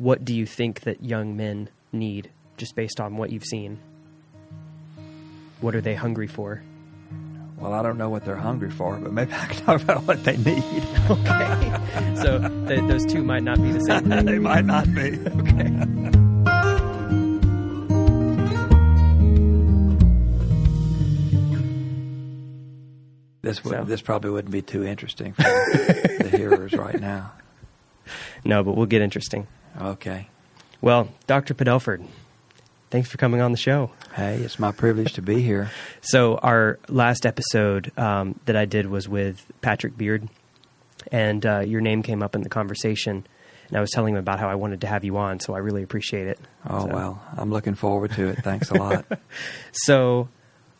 what do you think that young men need, just based on what you've seen? What are they hungry for? Well, I don't know what they're hungry for, but maybe I can talk about what they need. Okay, so th- those two might not be the same. Thing. they might not be. Okay. This would, So- this probably wouldn't be too interesting for the hearers right now. No, but we'll get interesting. Okay. Well, Dr. Padelford, thanks for coming on the show. Hey, it's my privilege to be here. So our last episode um, that I did was with Patrick Beard, and uh, your name came up in the conversation, and I was telling him about how I wanted to have you on. So I really appreciate it. Oh, So- well, I'm looking forward to it. Thanks a lot. So,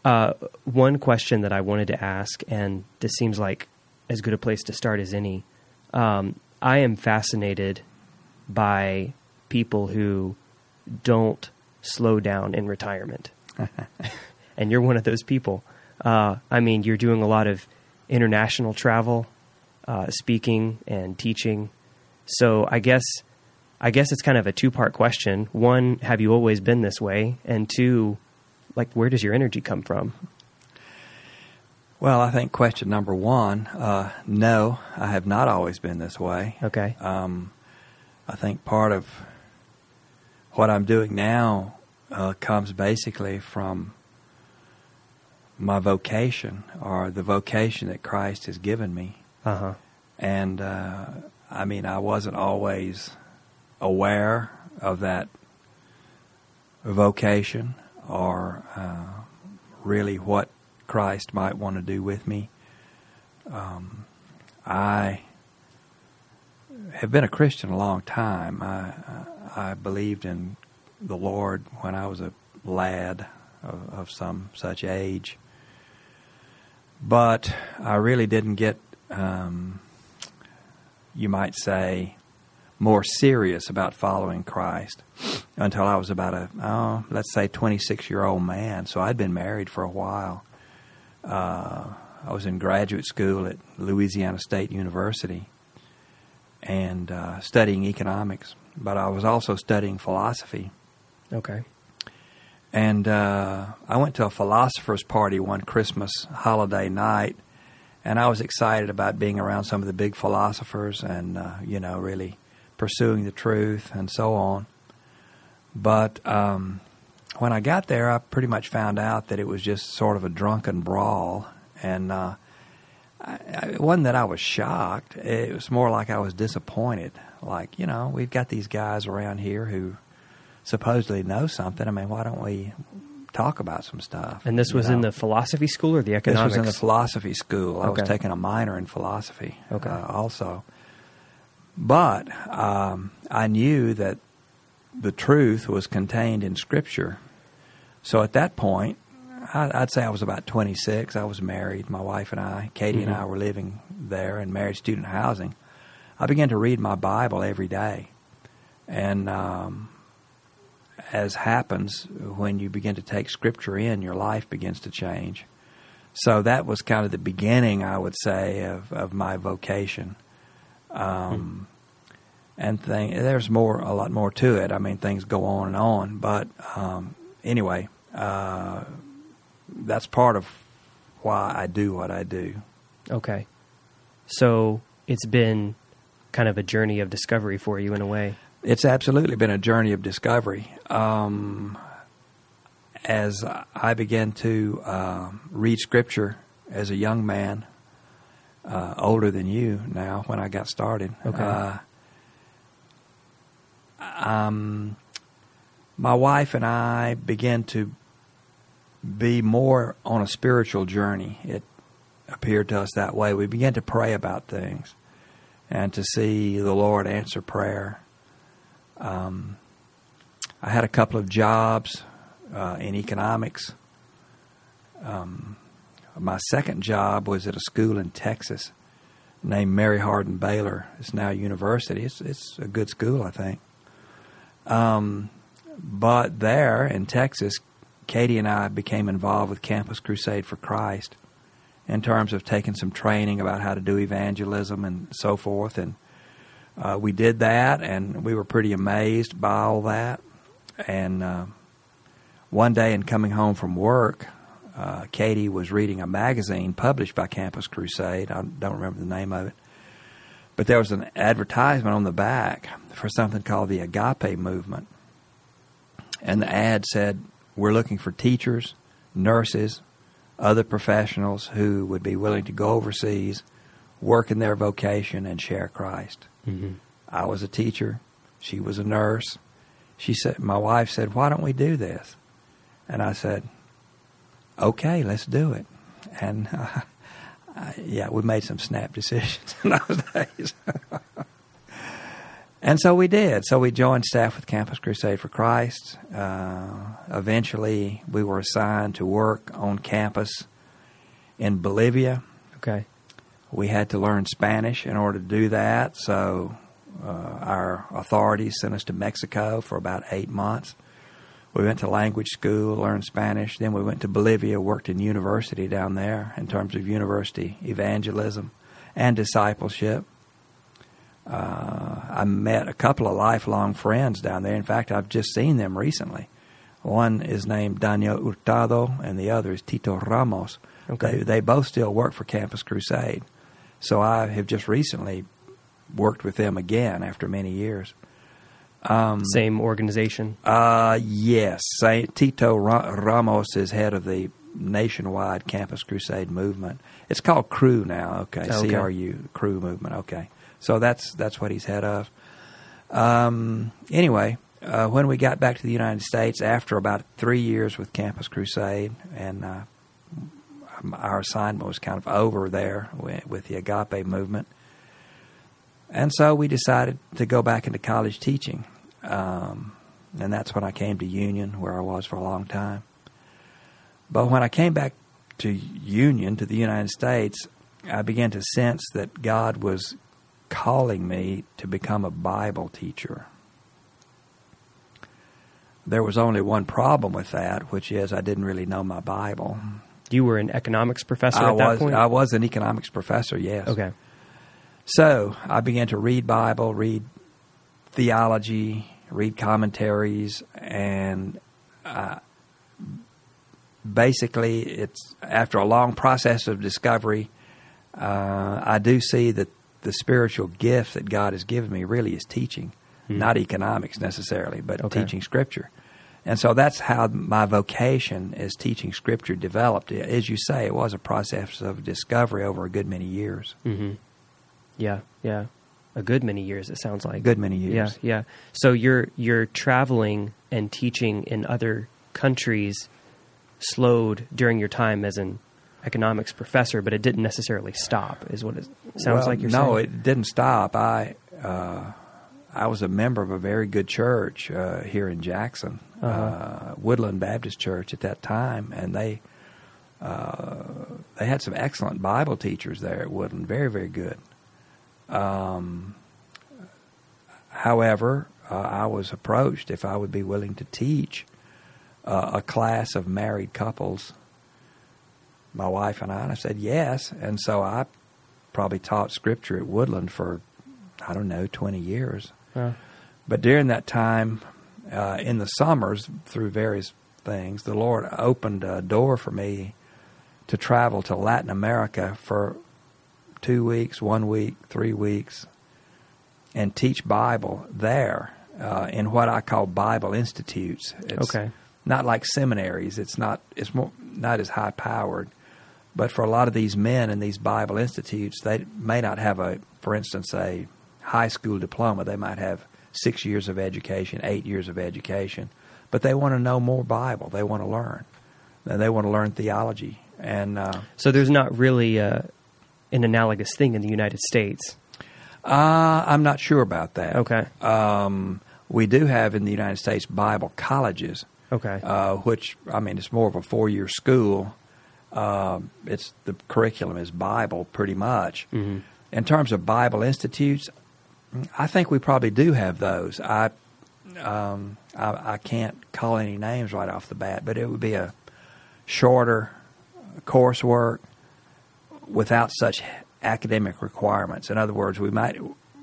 uh, one question that I wanted to ask, and this seems like as good a place to start as any. Um, I am fascinated by people who don't slow down in retirement. and you're one of those people. Uh, I mean, you're doing a lot of international travel, uh, speaking and teaching. So I guess, I guess it's kind of a two part question. One, have you always been this way? And two, like, where does your energy come from? Well, I think question number one uh, no, I have not always been this way. Okay. Um, I think part of what I'm doing now uh, comes basically from my vocation or the vocation that Christ has given me. Uh huh. And uh, I mean, I wasn't always aware of that vocation or uh, really what Christ might want to do with me. Um, I have been a Christian a long time. I, I believed in the Lord when I was a lad of, of some such age. But I really didn't get, um, you might say, more serious about following Christ until I was about a, oh, let's say, 26 year old man. So I'd been married for a while. Uh, I was in graduate school at Louisiana State University and uh, studying economics, but I was also studying philosophy. Okay. And uh, I went to a philosopher's party one Christmas holiday night, and I was excited about being around some of the big philosophers and, uh, you know, really pursuing the truth and so on. But um, when I got there, I pretty much found out that it was just sort of a drunken brawl. And uh, I, it wasn't that I was shocked, it was more like I was disappointed. Like, you know, we've got these guys around here who supposedly know something. I mean, why don't we talk about some stuff? And this was in the philosophy school or the economics? This was in the philosophy school. I was taking a minor in philosophy Okay. uh, also. But um, I knew that the truth was contained in Scripture. So at that point, I, I'd say I was about 26. I was married. My wife and I, Katie and I, were living there in married student housing. I began to read my Bible every day. And um, as happens when you begin to take Scripture in, your life begins to change. So that was kind of the beginning, I would say, of, of my vocation. Um, And thing, there's more, a lot more to it. I mean, things go on and on. But um, anyway, uh, that's part of why I do what I do. Okay. So it's been kind of a journey of discovery for you in a way. It's absolutely been a journey of discovery. Um, as I began to uh, read Scripture as a young man, uh, older than you now, when I got started, Okay. uh, um, my wife and I began to be more on a spiritual journey. It appeared to us that way. We began to pray about things and to see the Lord answer prayer. Um, I had a couple of jobs uh, in economics. Um, my second job was at a school in Texas named Mary Hardin Baylor. It's now a university. It's it's a good school, I think. Um, but there in Texas, Katie and I became involved with Campus Crusade for Christ in terms of taking some training about how to do evangelism and so forth. And uh, we did that, and we were pretty amazed by all that. And uh, one day, in coming home from work, uh, Katie was reading a magazine published by Campus Crusade. I don't remember the name of it. But there was an advertisement on the back for something called the Agape Movement. And the ad said, We're looking for teachers, nurses, other professionals who would be willing to go overseas, work in their vocation, and share Christ. Mm-hmm. I was a teacher. She was a nurse. She said, My wife said, Why don't we do this? And I said, Okay, let's do it. And uh, yeah, we made some snap decisions in those days. and so we did. So we joined staff with Campus Crusade for Christ. Uh, eventually, we were assigned to work on campus in Bolivia. Okay. We had to learn Spanish in order to do that. So uh, our authorities sent us to Mexico for about eight months. We went to language school, learned Spanish. Then we went to Bolivia, worked in university down there in terms of university evangelism and discipleship. Uh, I met a couple of lifelong friends down there. In fact, I've just seen them recently. One is named Daniel Hurtado, and the other is Tito Ramos. Okay. They, they both still work for Campus Crusade. So I have just recently worked with them again after many years. Um, Same organization. uh, yes. Saint Tito Ra- Ramos is head of the nationwide Campus Crusade movement. It's called Cru now. Okay, Okay. C R U Cru movement. Okay, so that's that's what he's head of. Um, anyway, uh, when we got back to the United States after about three years with Campus Crusade, and uh, our assignment was kind of over there with, the Agape movement. And so we decided to go back into college teaching. Um, and that's when I came to Union, where I was for a long time. But when I came back to Union, to the United States, I began to sense that God was calling me to become a Bible teacher. There was only one problem with that, which is I didn't really know my Bible. You were an economics professor I at that was point. I was an economics professor, yes. okay. So I began to read Bible, read theology, read commentaries, and uh, basically, it's after a long process of discovery, uh, I do see that the spiritual gift that God has given me really is teaching, Hmm. not economics necessarily, but Okay. teaching Scripture. And so that's how my vocation as teaching Scripture developed. As you say, it was a process of discovery over a good many years. hmm Yeah, yeah. A good many years. It sounds like A good many years. Yeah, yeah. So you're you're traveling and teaching in other countries slowed during your time as an economics professor, but it didn't necessarily stop. Is what it sounds Well, like you're no, saying. No, it didn't stop. I uh, I was a member of a very good church uh, here in Jackson, uh Uh-huh. Woodland Baptist Church at that time, and they uh, they had some excellent Bible teachers there at Woodland. Very, very good. Um, however, uh, I was approached if I would be willing to teach uh, a class of married couples. My wife and I, and I said yes, and so I probably taught scripture at Woodland for I don't know twenty years. Uh, But during that time, uh, in the summers, through various things, the Lord opened a door for me to travel to Latin America for two weeks, one week, three weeks, and teach Bible there uh, in what I call Bible institutes. It's Okay. Not like seminaries. It's not. It's more not as high powered. But for a lot of these men in these Bible institutes, they may not have a, for instance, a high school diploma. They might have six years of education, eight years of education, but they want to know more Bible. They want to learn. And they want to learn theology. And uh, so there's not really uh, an analogous thing in the United States. uh, I'm not sure about that. Okay. Um, we do have in the United States Bible colleges, Okay. uh, which I mean, it's more of a four-year school. Um it's the curriculum is Bible pretty much. Mhm. In terms of Bible institutes, I think we probably do have those. I, um, I I can't call any names right off the bat, but it would be a shorter coursework without such academic requirements. In other words, we might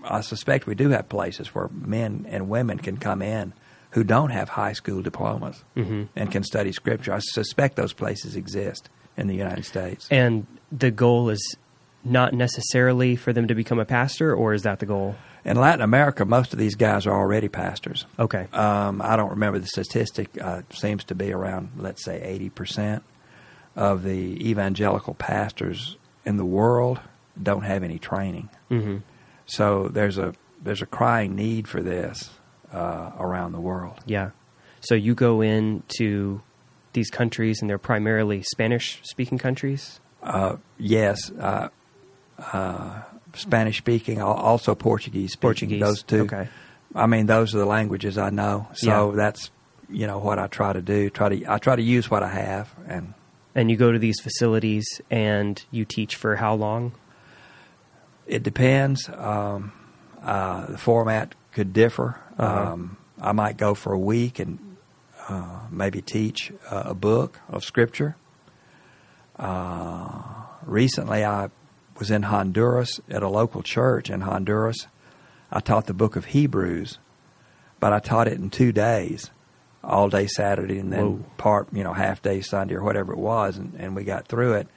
I suspect we do have places where men and women can come in who don't have high school diplomas Mhm. and can study scripture. I suspect those places exist in the United States. And the goal is not necessarily for them to become a pastor, or is that the goal? In Latin America, most of these guys are already pastors. Okay. Um, I don't remember the statistic. Uh, seems to be around, let's say, eighty percent of the evangelical pastors in the world don't have any training. hmm So there's a there's a crying need for this uh, around the world. Yeah. So you go into these countries, and they're primarily Spanish-speaking countries. Uh, yes, uh, uh, Spanish speaking, also Portuguese speaking. Portuguese. Those two. Okay. I mean, those are the languages I know. So Yeah. that's you know what I try to do. Try to I try to use what I have, and And you go to these facilities, and you teach for how long? it depends. Um, uh, the format could differ. Uh-huh. Um, I might go for a week and uh, maybe teach uh, a book of scripture. Uh, recently, I was in Honduras at a local church in Honduras. I taught the book of Hebrews, but I taught it in two days, all day Saturday and then Whoa. part, you know, half day Sunday or whatever it was, and, and we got through it.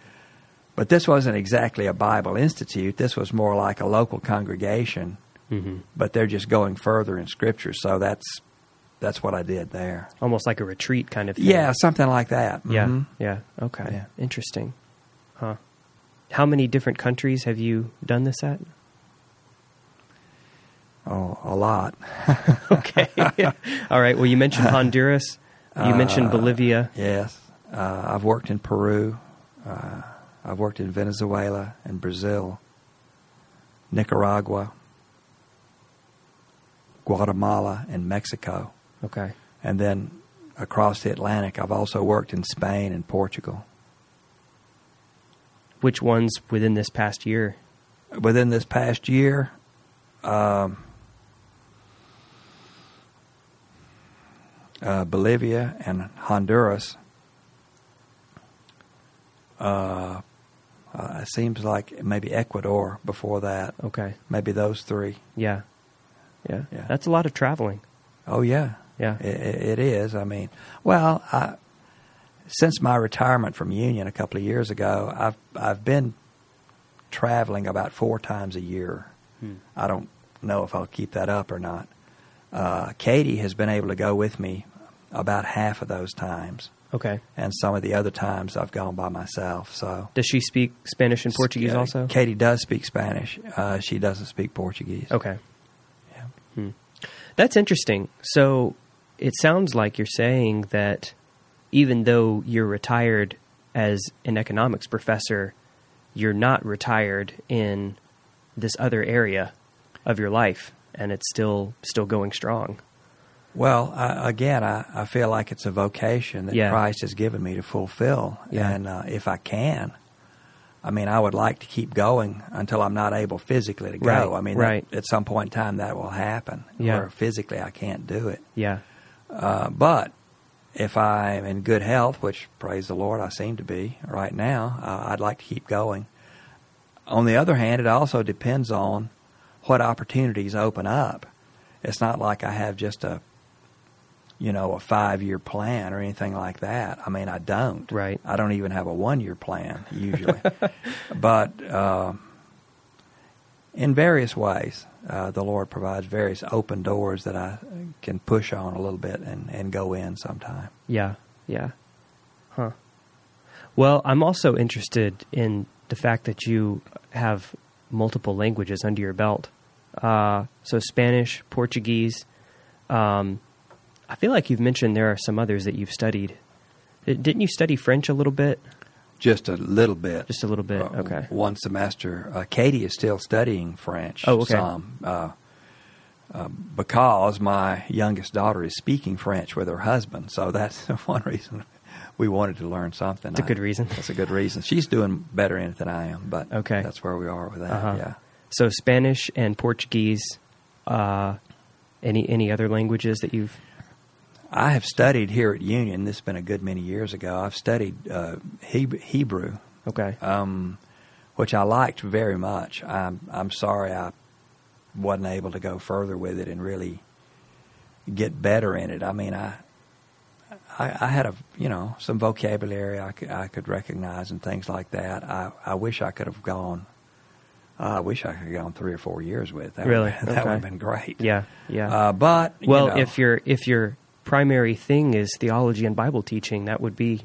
But this wasn't exactly a Bible institute. This was more like a local congregation, hmm but they're just going further in Scripture. So that's that's what I did there. Almost like a retreat kind of thing. Yeah, something like that. Yeah. Mhm. Yeah. Okay. Yeah. Interesting. Huh. How many different countries have you done this at? Oh, a lot. Okay. All right. Well, you mentioned Honduras. You mentioned Uh, Bolivia. Yes, uh, I've worked in Peru. Uh, I've worked in Venezuela and Brazil, Nicaragua, Guatemala, and Mexico. Okay. And then across the Atlantic, I've also worked in Spain and Portugal. Which ones within this past year? Within this past year, um, uh, Bolivia and Honduras. Uh, uh, it seems like maybe Ecuador before that. Okay. Maybe those three. Yeah. Yeah. Yeah. That's a lot of traveling. Oh yeah, Yeah. it, it is. I mean, well, I, since my retirement from Union a couple of years ago, I've I've been traveling about four times a year. Hmm. I don't know if I'll keep that up or not. Uh, Katie has been able to go with me about half of those times, Okay. and some of the other times I've gone by myself. So Does she speak Spanish and Portuguese also? Katie does speak Spanish. Uh, she doesn't speak Portuguese. Okay. Yeah. Hmm. That's interesting. So it sounds like you're saying that even though you're retired as an economics professor, you're not retired in this other area of your life, and it's still still going strong. Well, I, again, I, I feel like it's a vocation that Yeah. Christ has given me to fulfill. Yeah. And uh, if I can, I mean, I would like to keep going until I'm not able physically to go. Right, I mean, that- right. at some point in time, that will happen. Yeah. Where physically I can't do it. Yeah. Uh, but if I'm in good health, which praise the Lord, I seem to be right now, uh, I'd like to keep going. On the other hand, it also depends on what opportunities open up. It's not like I have just a, you know, a five year plan or anything like that. I mean, I don't. Right. I don't even have a one year plan usually. but uh, in various ways, uh, the Lord provides various open doors that I can push on a little bit and, and go in sometime. Yeah, yeah. Huh. Well, I'm also interested in the fact that you have multiple languages under your belt. Uh, so Spanish, Portuguese. Um, I feel like you've mentioned there are some others that you've studied. Didn't you study French a little bit? Just a little bit. Just a little bit. Uh, Okay. One semester. Uh, Katie is still studying French. Oh, okay. Some, uh, uh, because my youngest daughter is speaking French with her husband, so that's one reason we wanted to learn something. It's a good reason. That's a good reason. She's doing better in it than I am, but Okay. that's where we are with that. Uh-huh. Yeah. So Spanish and Portuguese. Uh, any any other languages that you've? I have studied here at Union. This has been a good many years ago. I've studied uh, Hebrew, Okay. um, which I liked very much. I'm I'm sorry I wasn't able to go further with it and really get better in it. I mean, I I, I had a you know some vocabulary I could, I could recognize and things like that. I I wish I could have gone. Uh, I wish I could have gone three or four years with that. Really? would, that Okay. would have been great. Yeah, yeah. Uh, but you well, know, if your if your primary thing is theology and Bible teaching, that would be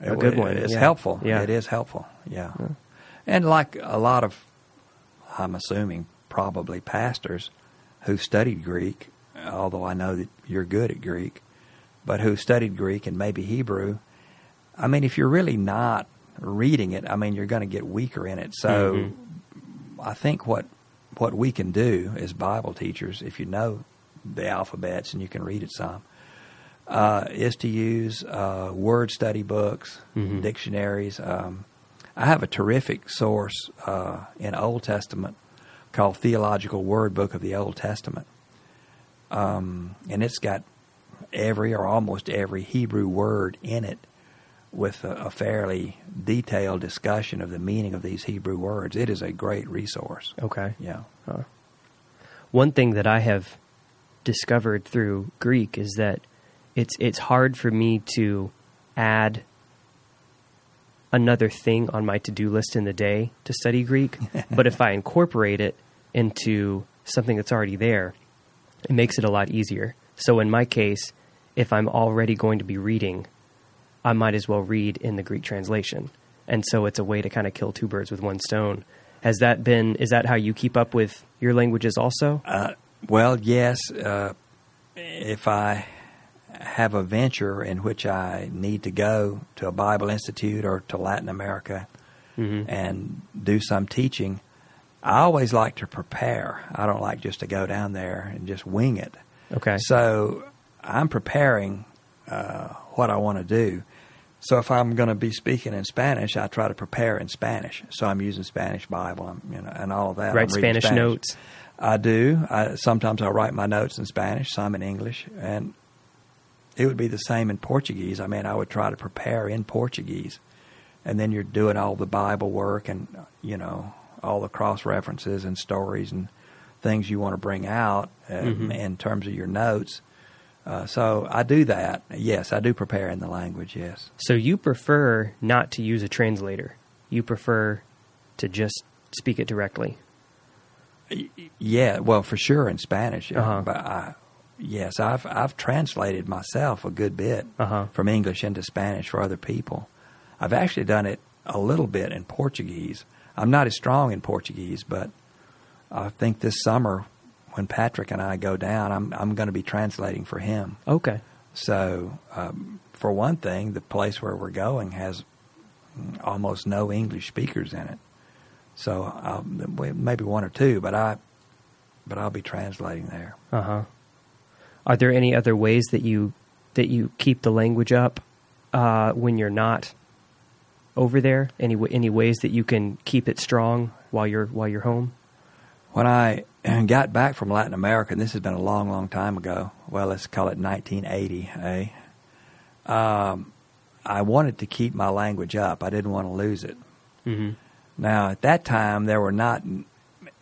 a It good one, It's yeah. helpful. Yeah. It is helpful. Yeah. And like a lot of, I'm assuming probably pastors who studied Greek, although I know that you're good at Greek, but who studied Greek and maybe Hebrew. I mean, if you're really not reading it, I mean, you're going to get weaker in it. So Mhm. I think what what we can do as Bible teachers, if you know the alphabets and you can read it some, uh, is to use uh, word study books, Mhm. dictionaries. Um, I have a terrific source uh, in Old Testament called Theological Wordbook of the Old Testament, um, and it's got every or almost every Hebrew word in it with a, a fairly detailed discussion of the meaning of these Hebrew words. It is a great resource. okay. Yeah. One thing that I have discovered through Greek is that it's it's hard for me to add another thing on my to-do list in the day to study Greek, but if I incorporate it into something that's already there, it makes it a lot easier. So in my case, if I'm already going to be reading, I might as well read in the Greek translation. And so it's a way to kind of kill two birds with one stone. Has that been is that how you keep up with your languages also? Uh, well, yes. Uh, if I have a venture in which I need to go to a Bible Institute or to Latin America Mhm. and do some teaching, I always like to prepare. I don't like just to go down there and just wing it. Okay. So I'm preparing uh, what I want to do. So if I'm going to be speaking in Spanish, I try to prepare in Spanish. So I'm using Spanish Bible and, you know, and all of that. Write I'm Spanish notes. I do. I, sometimes I'll write my notes in Spanish, some in English, and it would be the same in Portuguese. I mean, I would try to prepare in Portuguese, and then you're doing all the Bible work and you know all the cross references and stories and things you want to bring out uh, Mhm. in terms of your notes. Uh, so I do that. Yes, I do prepare in the language. Yes. So you prefer not to use a translator. You prefer to just speak it directly. Yeah, well, for sure in Spanish. Uh-huh. But I, yes, I've I've translated myself a good bit Uh-huh. from English into Spanish for other people. I've actually done it a little bit in Portuguese. I'm not as strong in Portuguese, but I think this summer when Patrick and I go down, I'm I'm going to be translating for him. Okay. So, um, for one thing, the place where we're going has almost no English speakers in it. So, I'll, maybe one or two, but I, but I'll be translating there. Uh huh. Are there any other ways that you that you keep the language up uh, when you're not over there? Any any ways that you can keep it strong while you're while you're home? When I got back from Latin America, and this has been a long, long time ago. Well, let's call it 1980. Eh? Um, I wanted to keep my language up. I didn't want to lose it. Mm-hmm. Now, at that time, there were not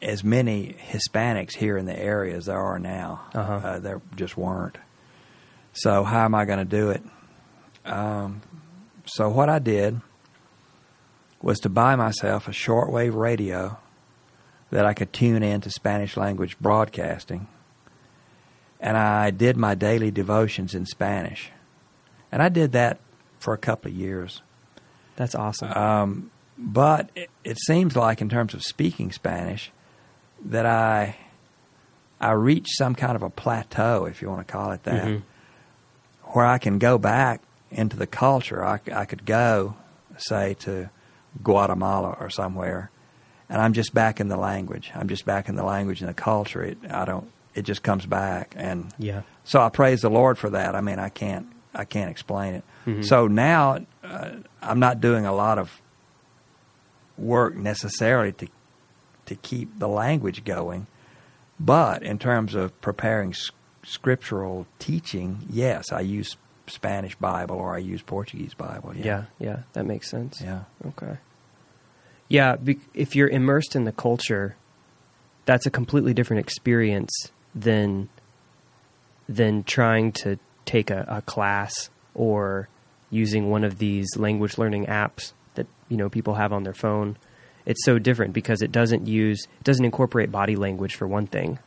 as many Hispanics here in the area as there are now. Uh-huh. Uh, there just weren't. So, how am I going to do it? Um, so, what I did was to buy myself a shortwave radio that I could tune in to Spanish language broadcasting. And I did my daily devotions in Spanish. And I did that for a couple of years. That's awesome. Um, but it, it seems like, in terms of speaking Spanish, that I I reached some kind of a plateau, if you want to call it that, Mhm. where I can go back into the culture. I, I could go, say, to Guatemala or somewhere, and I'm just back in the language. I'm just back in the language and the culture. It I don't. It just comes back, and yeah. so I praise the Lord for that. I mean, I can't I can't explain it. Mhm. So now uh, I'm not doing a lot of work necessarily to to keep the language going, but in terms of preparing s- scriptural teaching, yes, I use Spanish Bible or I use Portuguese Bible. Yeah. Yeah, Yeah. That makes sense. yeah. Okay. Yeah, be- if you're immersed in the culture, that's a completely different experience than than trying to take a, a class or using one of these language learning apps you know people have on their phone. It's so different because it doesn't use it doesn't incorporate body language for one thing,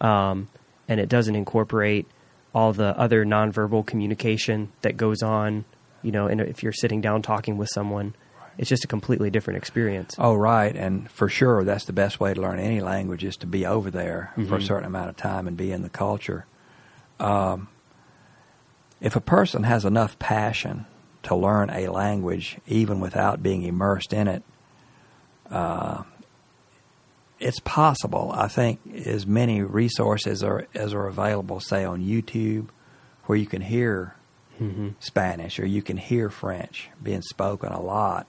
um, and it doesn't incorporate all the other nonverbal communication that goes on. You know, and if you're sitting down talking with someone, it's just a completely different experience. Oh, right. And for sure, that's the best way to learn any language is to be over there mm-hmm. for a certain amount of time and be in the culture. Um, if a person has enough passion to learn a language, even without being immersed in it, uh, it's possible. I think as many resources are, as are available, say on YouTube, where you can hear mm-hmm. Spanish or you can hear French being spoken a lot.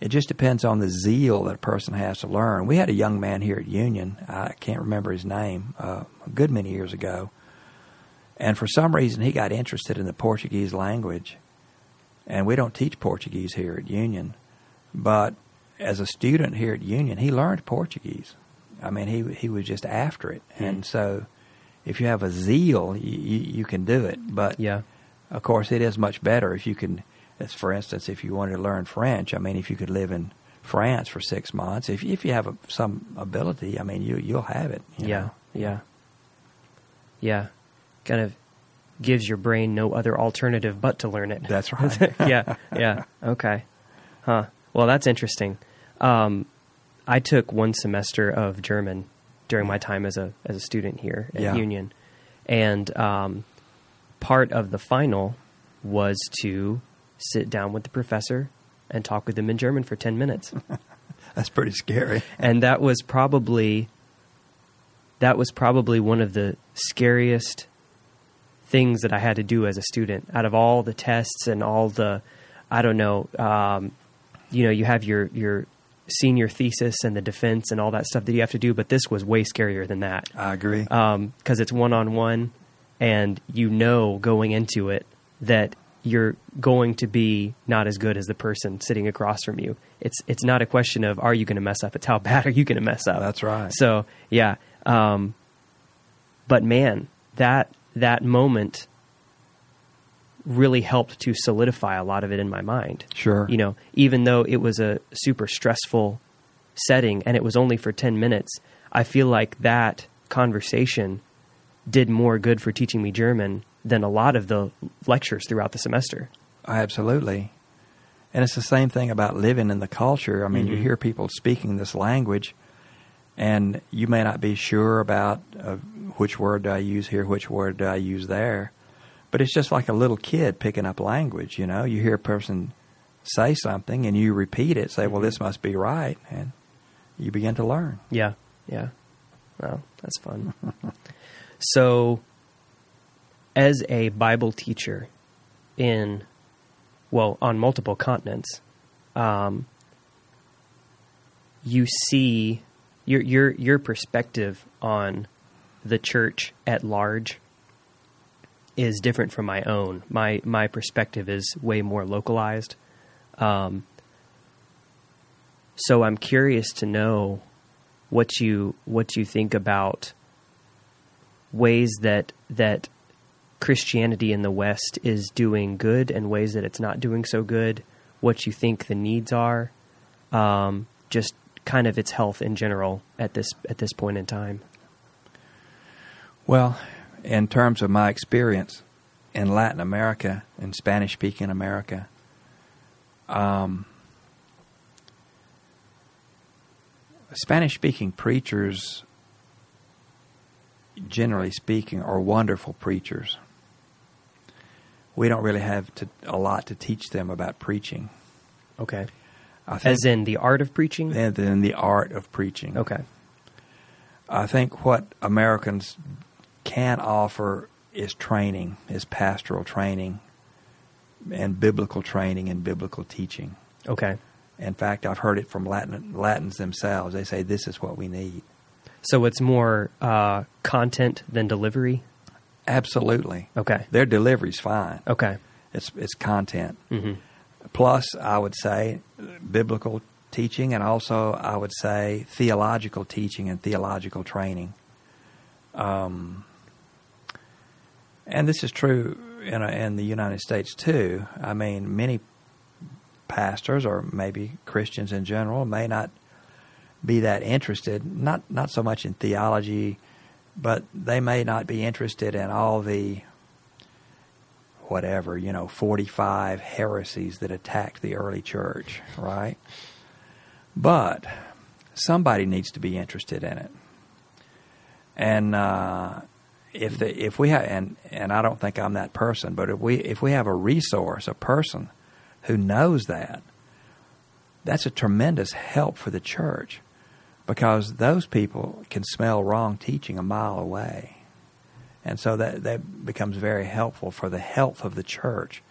It just depends on the zeal that a person has to learn. We had a young man here at Union. I can't remember his name. Uh, a good many years ago, and for some reason, he got interested in the Portuguese language. And we don't teach Portuguese here at Union, but as a student here at Union, he learned Portuguese. I mean, he he was just after it, mm. and so if you have a zeal, you, you, you, can do it. But yeah, of course, it is much better if you can. As for instance, if you wanted to learn French, I mean, if you could live in France for six months, if if you have a, some ability, I mean, you you'll have it. yeah, know? yeah, yeah. Kind of gives your brain no other alternative but to learn it. That's right. yeah, yeah. Okay. Huh. Well, that's interesting. Um, I took one semester of German during my time as a as a student here at yeah. Union, and um, part of the final was to sit down with the professor and talk with him in German for ten minutes. That's pretty scary. and that was probably that was probably one of the scariest things that I had to do as a student. Out of all the tests and all the, I don't know, um, you know, you have your your senior thesis and the defense and all that stuff that you have to do, but this was way scarier than that. I agree because um, it's one on one, and you know going into it that you're going to be not as good as the person sitting across from you. It's it's not a question of are you going to mess up. It's how bad are you going to mess up. That's right. So yeah, um, but man, that that moment really helped to solidify a lot of it in my mind. Sure. You know, even though it was a super stressful setting and it was only for 10 minutes, I feel like that conversation did more good for teaching me German than a lot of the lectures throughout the semester. Absolutely. And it's the same thing about living in the culture. I mean, mm-hmm. you hear people speaking this language, and you may not be sure about uh, which word do I use here, which word do I use there. But it's just like a little kid picking up language, you know. You hear a person say something and you repeat it, say, well, mm-hmm. this must be right. And you begin to learn. Yeah, yeah. Well, that's fun. so, as a Bible teacher in, well, on multiple continents, um, you see your your your perspective on the church at large is different from my own. My my perspective is way more localized. Um, so I'm curious to know what you what you think about ways that that Christianity in the West is doing good and ways that it's not doing so good. What you think the needs are, um, just kind of its health in general at this at this point in time. Well, in terms of my experience in Latin America, in Spanish speaking America, um, Spanish speaking preachers, generally speaking, are wonderful preachers. We don't really have to, a lot to teach them about preaching. Okay. As in the art of preaching? As in the art of preaching. Okay. I think what Americans can offer is training, is pastoral training, and biblical training and biblical teaching. Okay. In fact, I've heard it from Latin, Latins themselves. They say this is what we need. So it's more uh, content than delivery. Absolutely. Okay. Their delivery's fine. Okay. It's it's content. Mm-hmm. Plus, I would say biblical teaching, and also I would say theological teaching and theological training. Um, and this is true in, in the United States too. I mean, many pastors or maybe Christians in general may not be that interested, not not so much in theology, but they may not be interested in all the whatever, you know, 45 heresies that attacked the early church, right? But somebody needs to be interested in it. And uh, if the, if we have and and I don't think I'm that person, but if we if we have a resource, a person who knows that, that's a tremendous help for the church because those people can smell wrong teaching a mile away. And so that, that becomes very helpful for the health of the church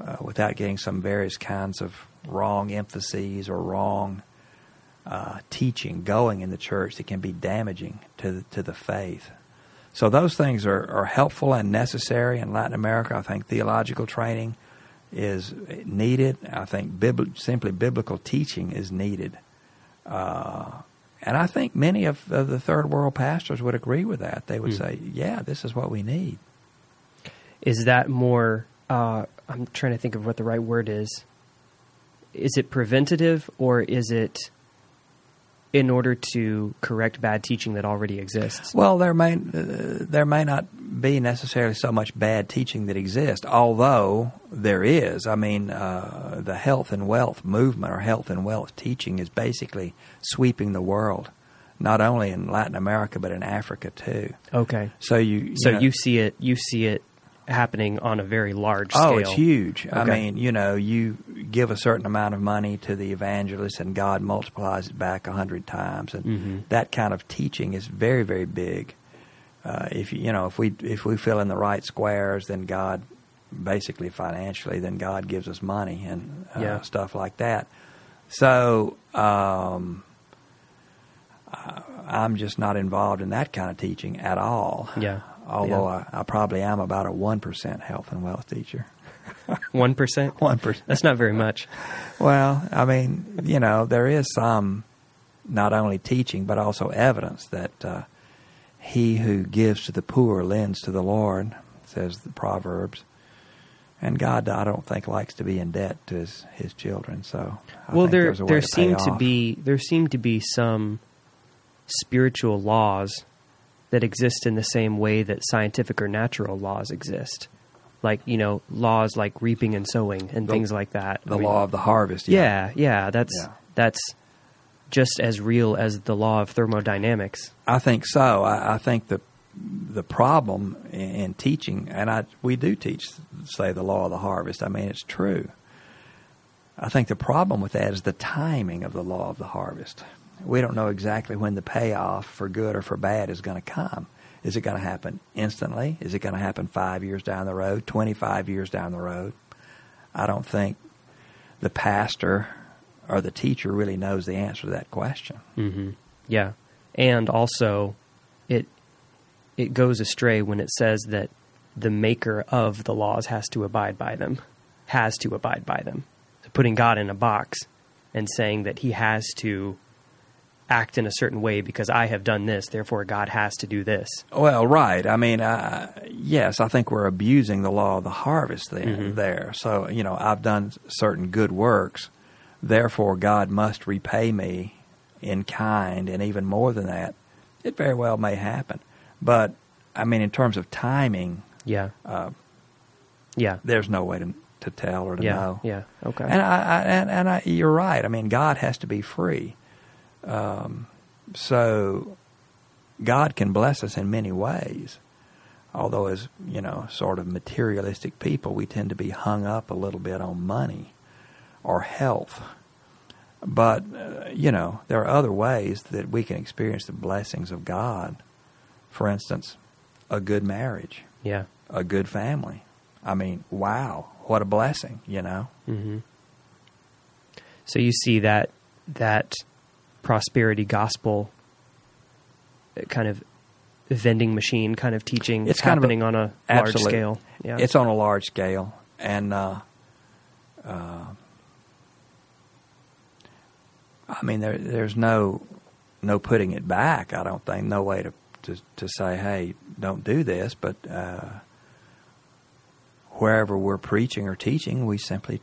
uh, without getting some various kinds of wrong emphases or wrong uh, teaching going in the church that can be damaging to the, to the faith. So those things are, are helpful and necessary in Latin America. I think theological training is needed. I think simply biblical teaching is needed. Uh, and I think many of, of, the third world pastors would agree with that. They would mm. say, yeah, this is what we need. Is that more, uh, I'm trying to think of what the right word is. Is it preventative or is it in order to correct bad teaching that already exists? Well, there may uh, there may not be necessarily so much bad teaching that exists, although there is. I mean, uh, the health and wealth movement or health and wealth teaching is basically sweeping the world, not only in Latin America but in Africa too. Okay. So you, you so know, you see it you see it happening on a very large scale. Oh, it's huge. Okay. I mean, you know, you give a certain amount of money to the evangelist and God multiplies it back a hundred times, and mm-hmm. that kind of teaching is very, very big. Uh, if you know, if we if we fill in the right squares, then God, basically financially, then God gives us money and uh, yeah. stuff like that. So. Um, I'm just not involved in that kind of teaching at all. Yeah although yeah. I, I, probably am about a 1% health and wealth teacher. 1%? 1%. That's not very much. Well, I mean, you know, there is some not only teaching but also evidence that uh, he who gives to the poor lends to the Lord, says the Proverbs. And God, I don't think, likes to be in debt to his, his children. So, I well, there there seem to be there seem to be some spiritual laws that exist in the same way that scientific or natural laws exist. Like, you know, laws like reaping and sowing and the, things like that. The I mean, law of the harvest. Yeah, yeah, yeah that's yeah. that's just as real as the law of thermodynamics. I think so. I, I think the the problem in, in, teaching, and I we do teach, say, the law of the harvest. I mean, it's true. I think the problem with that is the timing of the law of the harvest we don't know exactly when the payoff for good or for bad is going to come. Is it going to happen instantly? Is it going to happen five years down the road, 25 years down the road? I don't think the pastor or the teacher really knows the answer to that question. Mm-hmm. Yeah. And also, it it goes astray when it says that the maker of the laws has to abide by them, has to abide by them. So putting God in a box and saying that he has to act in a certain way because I have done this, therefore God has to do this. Well, right. I mean, uh, yes, I think we're abusing the law of the harvest there. Mm-hmm. There, so you know, I've done certain good works, therefore God must repay me in kind, and even more than that. It very well may happen, but I mean, in terms of timing, yeah, uh, yeah, there's no way to to tell or to yeah, know. Yeah, okay. And I, I and, and I, you're right. I mean, God has to be free. Um, so God can bless us in many ways. Although, as you know, sort of materialistic people, we tend to be hung up a little bit on money or health. But, uh, you know, there are other ways that we can experience the blessings of God. For instance, a good marriage. Yeah. A good family. I mean, wow, what a blessing, you know? Mm-hmm. So you see that that prosperity gospel kind of vending machine kind of teaching it's happening kind of a, on a large scale. Yeah. It's on a large scale. And uh, uh, I mean, there, there's no no putting it back. I don't think no way to to, to say, hey, don't do this. But uh, wherever we're preaching or teaching, we simply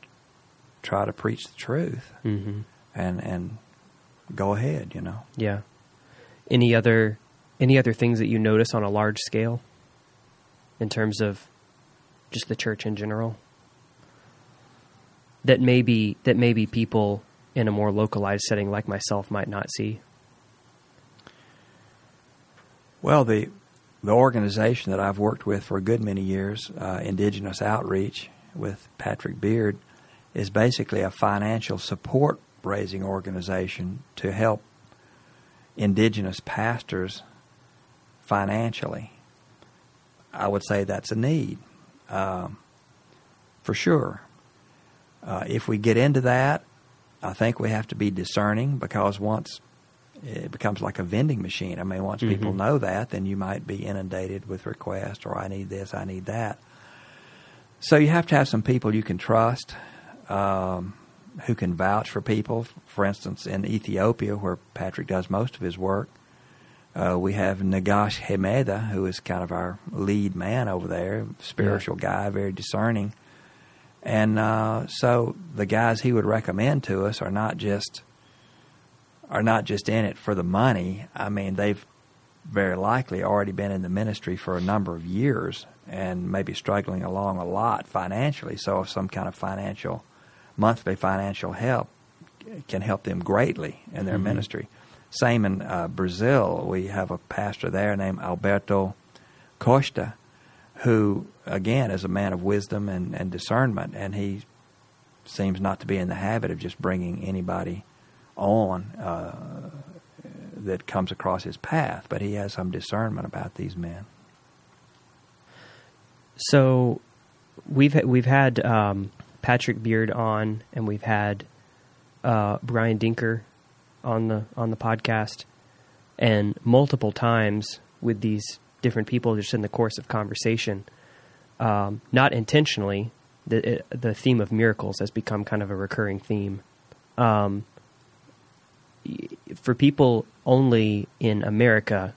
try to preach the truth Mm-hmm. and and go ahead. You know. Yeah. Any other any other things that you notice on a large scale in terms of just the church in general that maybe that maybe people in a more localized setting like myself might not see. Well, the the organization that I've worked with for a good many years, uh, Indigenous Outreach with Patrick Beard, is basically a financial support raising organization to help indigenous pastors financially. I would say that's a need, um, for sure. Uh, if we get into that, I think we have to be discerning because once it becomes like a vending machine. I mean, once people Mhm. know that, then you might be inundated with requests or I need this, I need that. So you have to have some people you can trust, um, who can vouch for people. For instance, in Ethiopia, where Patrick does most of his work, uh, we have Nagash Hemeda, who is kind of our lead man over there, spiritual guy, very discerning. And uh, so the guys he would recommend to us are not just are not just in it for the money. I mean, they've very likely already been in the ministry for a number of years and maybe struggling along a lot financially. So, if some kind of financial, monthly financial help can help them greatly in their Mhm. ministry. Same in uh, Brazil. We have a pastor there named Alberto Costa, who, again, is a man of wisdom and, and discernment, and he seems not to be in the habit of just bringing anybody on uh, that comes across his path, but he has some discernment about these men. So we've we've had um, Patrick Beard on, and we've had uh, Brian Dinker on the on the podcast, and multiple times with these different people, just in the course of conversation, um, not intentionally. The it, the theme of miracles has become kind of a recurring theme. Um, for people only in America,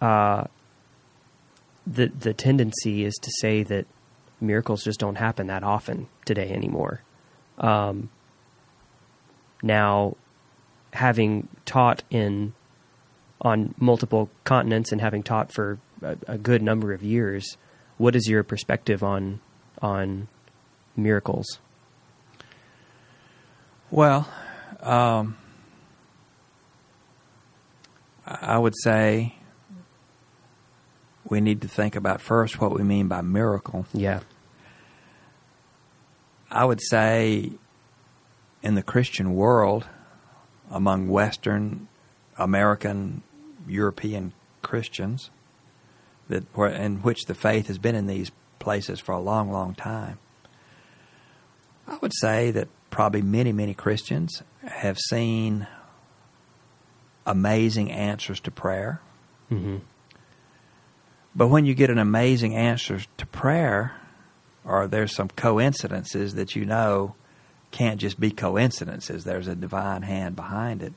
uh, the the tendency is to say that miracles just don't happen that often today anymore. Um, now, having taught in on multiple continents and having taught for a, a good number of years, what is your perspective on on miracles? Well, um, I would say we need to think about first what we mean by miracle. Yeah, I would say in the Christian world, among Western, American, European Christians, that in which the faith has been in these places for a long, long time, I would say that probably many, many Christians have seen amazing answers to prayer. hmm But when you get an amazing answer to prayer, or there's some coincidences that you know can't just be coincidences, there's a divine hand behind it.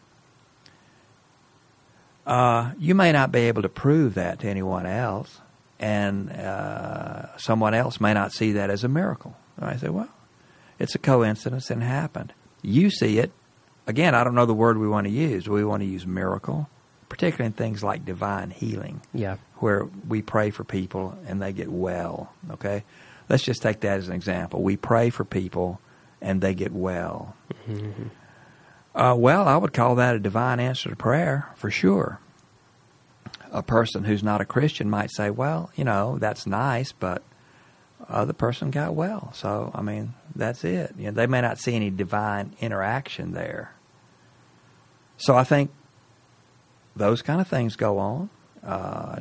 Uh, you may not be able to prove that to anyone else, and uh, someone else may not see that as a miracle. I say, well, it's a coincidence and it happened. You see it. Again, I don't know the word we want to use. We want to use miracle, particularly in things like divine healing yeah, where we pray for people and they get well. Okay, let's just take that as an example. We pray for people and they get well. Mhm. Uh, well, I would call that a divine answer to prayer for sure. A person who's not a Christian might say, "Well, you know, that's nice, but uh, the person got well, so I mean, that's it." You know, they may not see any divine interaction there. So I think those kind of things go on. Uh,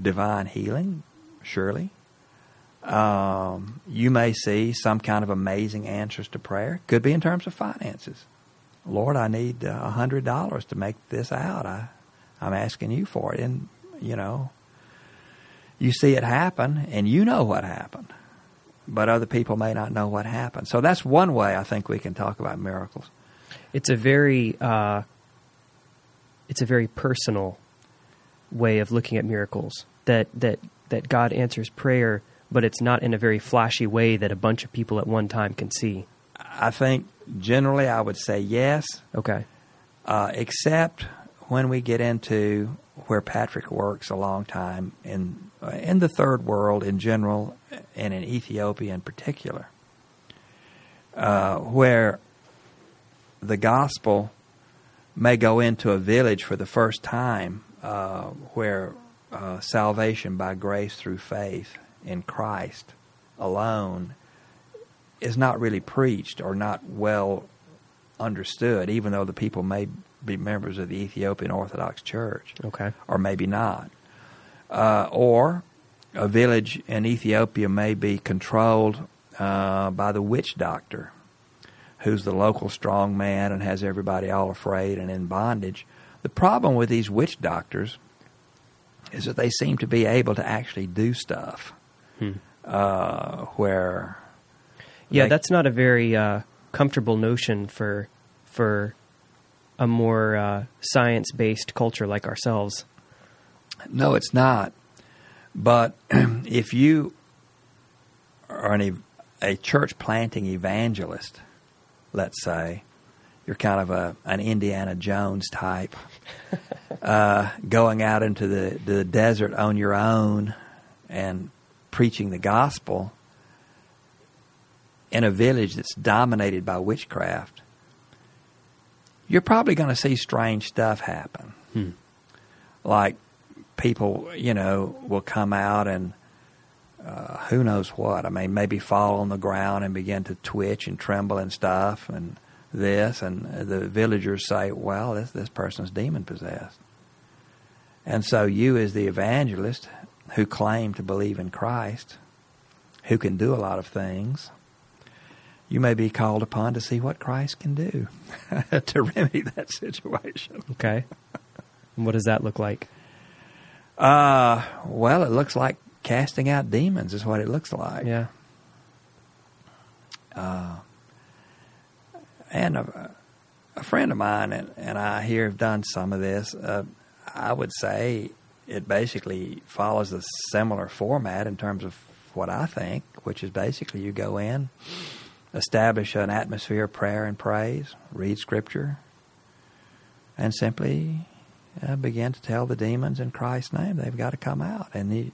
divine healing, surely. Um, you may see some kind of amazing answers to prayer. Could be in terms of finances. Lord, I need uh, a hundred dollars to make this out. I, I'm asking you for it, and you know, you see it happen, and you know what happened, but other people may not know what happened. So that's one way I think we can talk about miracles. it's a very uh, it's a very personal way of looking at miracles. That that that God answers prayer, but it's not in a very flashy way that a bunch of people at one time can see. I think generally I would say yes, Okay. uh, except when we get into where Patrick works a long time in uh, in the third world in general and in Ethiopia in particular, uh, where the gospel may go into a village for the first time, uh, where uh, salvation by grace through faith in Christ alone is not really preached or not well understood, even though the people may be members of the Ethiopian Orthodox Church, Okay. or maybe not. Uh, or a village in Ethiopia may be controlled uh, by the witch doctor, who's the local strong man and has everybody all afraid and in bondage. The problem with these witch doctors is that they seem to be able to actually do stuff Hmm. uh, where Yeah, Like- that's not a very uh, comfortable notion for for a more uh, science based culture like ourselves. No, it's not. But if you are an, ev- a church planting evangelist, let's say, you're kind of a an Indiana Jones type, uh, going out into the, the desert on your own and preaching the gospel in a village that's dominated by witchcraft, you're probably going to see strange stuff happen Hmm. like people, you know, will come out and uh, who knows what. I mean, maybe fall on the ground and begin to twitch and tremble and stuff, and this, and the villagers say, "Well, this this person's demon possessed." And so, you as the evangelist who claim to believe in Christ, who can do a lot of things, you may be called upon to see what Christ can do to remedy that situation. Okay. And what does that look like? Uh, well, it looks like casting out demons is what it looks like. Yeah. Uh, and a, a friend of mine and, and I here have done some of this. Uh, I would say it basically follows a similar format in terms of what I think, which is basically you go in, establish an atmosphere of prayer and praise, read scripture, and simply uh, begin to tell the demons in Christ's name they've got to come out. And you,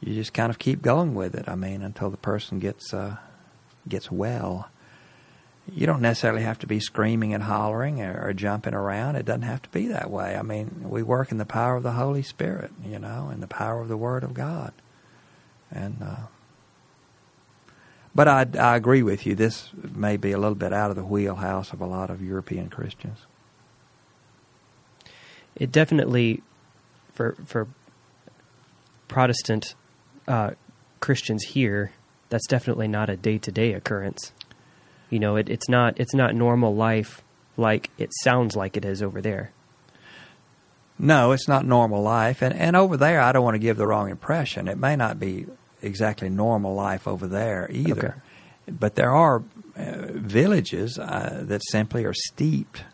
you just kind of keep going with it. I mean, until the person gets uh, gets well. You don't necessarily have to be screaming and hollering or, or jumping around. It doesn't have to be that way. I mean, we work in the power of the Holy Spirit, you know, and the power of the Word of God. And uh, but I, I agree with you. This may be a little bit out of the wheelhouse of a lot of European Christians. It definitely, for for Protestant uh, Christians here, that's definitely not a day to day occurrence. You know, it, it's not it's not normal life like it sounds like it is over there. No, it's not normal life. And, and over there, I don't want to give the wrong impression. It may not be exactly normal life over there either. Okay. But there are uh, villages uh, that simply are steeped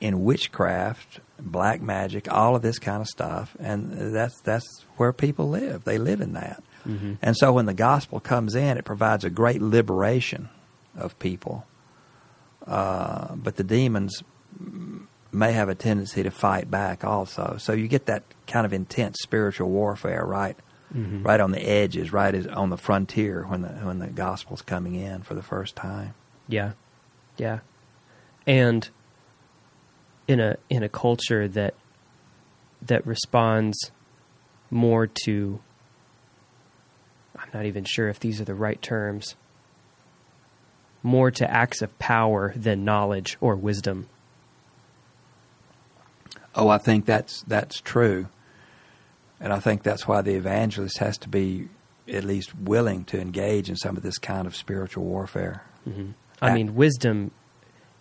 in witchcraft, black magic, all of this kind of stuff. And that's, that's where people live. They live in that. Mm-hmm. And so when the gospel comes in, it provides a great liberation of people. Uh, but the demons may have a tendency to fight back also. So you get that kind of intense spiritual warfare right Mhm. right on the edges, right on the frontier when the when the gospel's coming in for the first time. Yeah, yeah, and in a in a culture that that responds more to I'm not even sure if these are the right terms more to acts of power than knowledge or wisdom. Oh, I think that's that's true. And I think that's why the evangelist has to be at least willing to engage in some of this kind of spiritual warfare. hmm I mean, wisdom,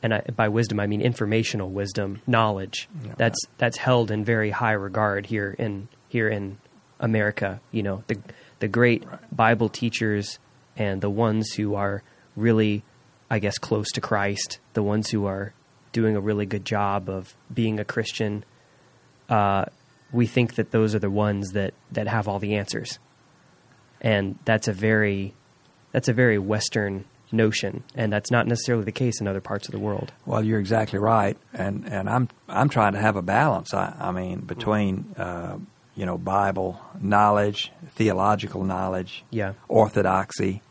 and I, by wisdom I mean informational wisdom, knowledge. Yeah. That's that's held in very high regard here in here in America. You know, the the great Right. Bible teachers and the ones who are really I guess, close to Christ, the ones who are doing a really good job of being a Christian, uh, we think that those are the ones that, that have all the answers. And that's a very that's a very Western notion, and that's not necessarily the case in other parts of the world. Well, you're exactly right, and and I'm I'm trying to have a balance. I, I mean, between uh, you know Bible knowledge, theological knowledge, Yeah. orthodoxy,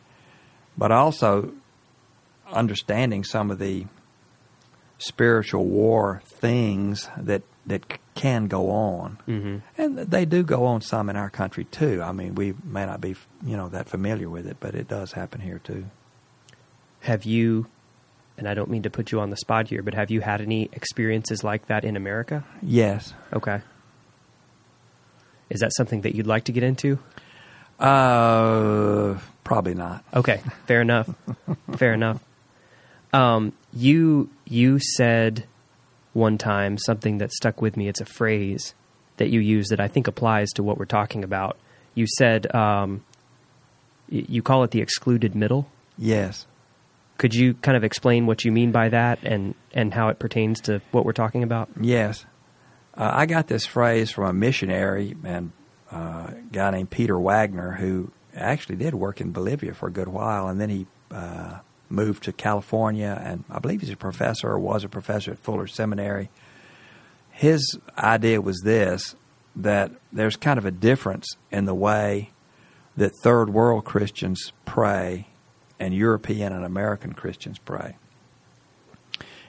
but also understanding some of the spiritual war things that that can go on, Mm-hmm. and they do go on some in our country too. I mean, we may not be you know that familiar with it, but it does happen here too. Have you, and I don't mean to put you on the spot here, but have you had any experiences like that in America? Yes. Okay. Is that something that you'd like to get into? Uh, probably not. Okay, fair enough. fair enough. Um, you you said one time something that stuck with me. It's a phrase that you use that I think applies to what we're talking about. You said um, you call it the excluded middle. Yes. Could you kind of explain what you mean by that and and how it pertains to what we're talking about? Yes. Uh, I got this phrase from a missionary and uh, a guy named Peter Wagner who actually did work in Bolivia for a good while, and then he uh, moved to California, and I believe he's a professor or was a professor at Fuller Seminary. His idea was this that there's kind of a difference in the way that third world Christians pray and European and American Christians pray.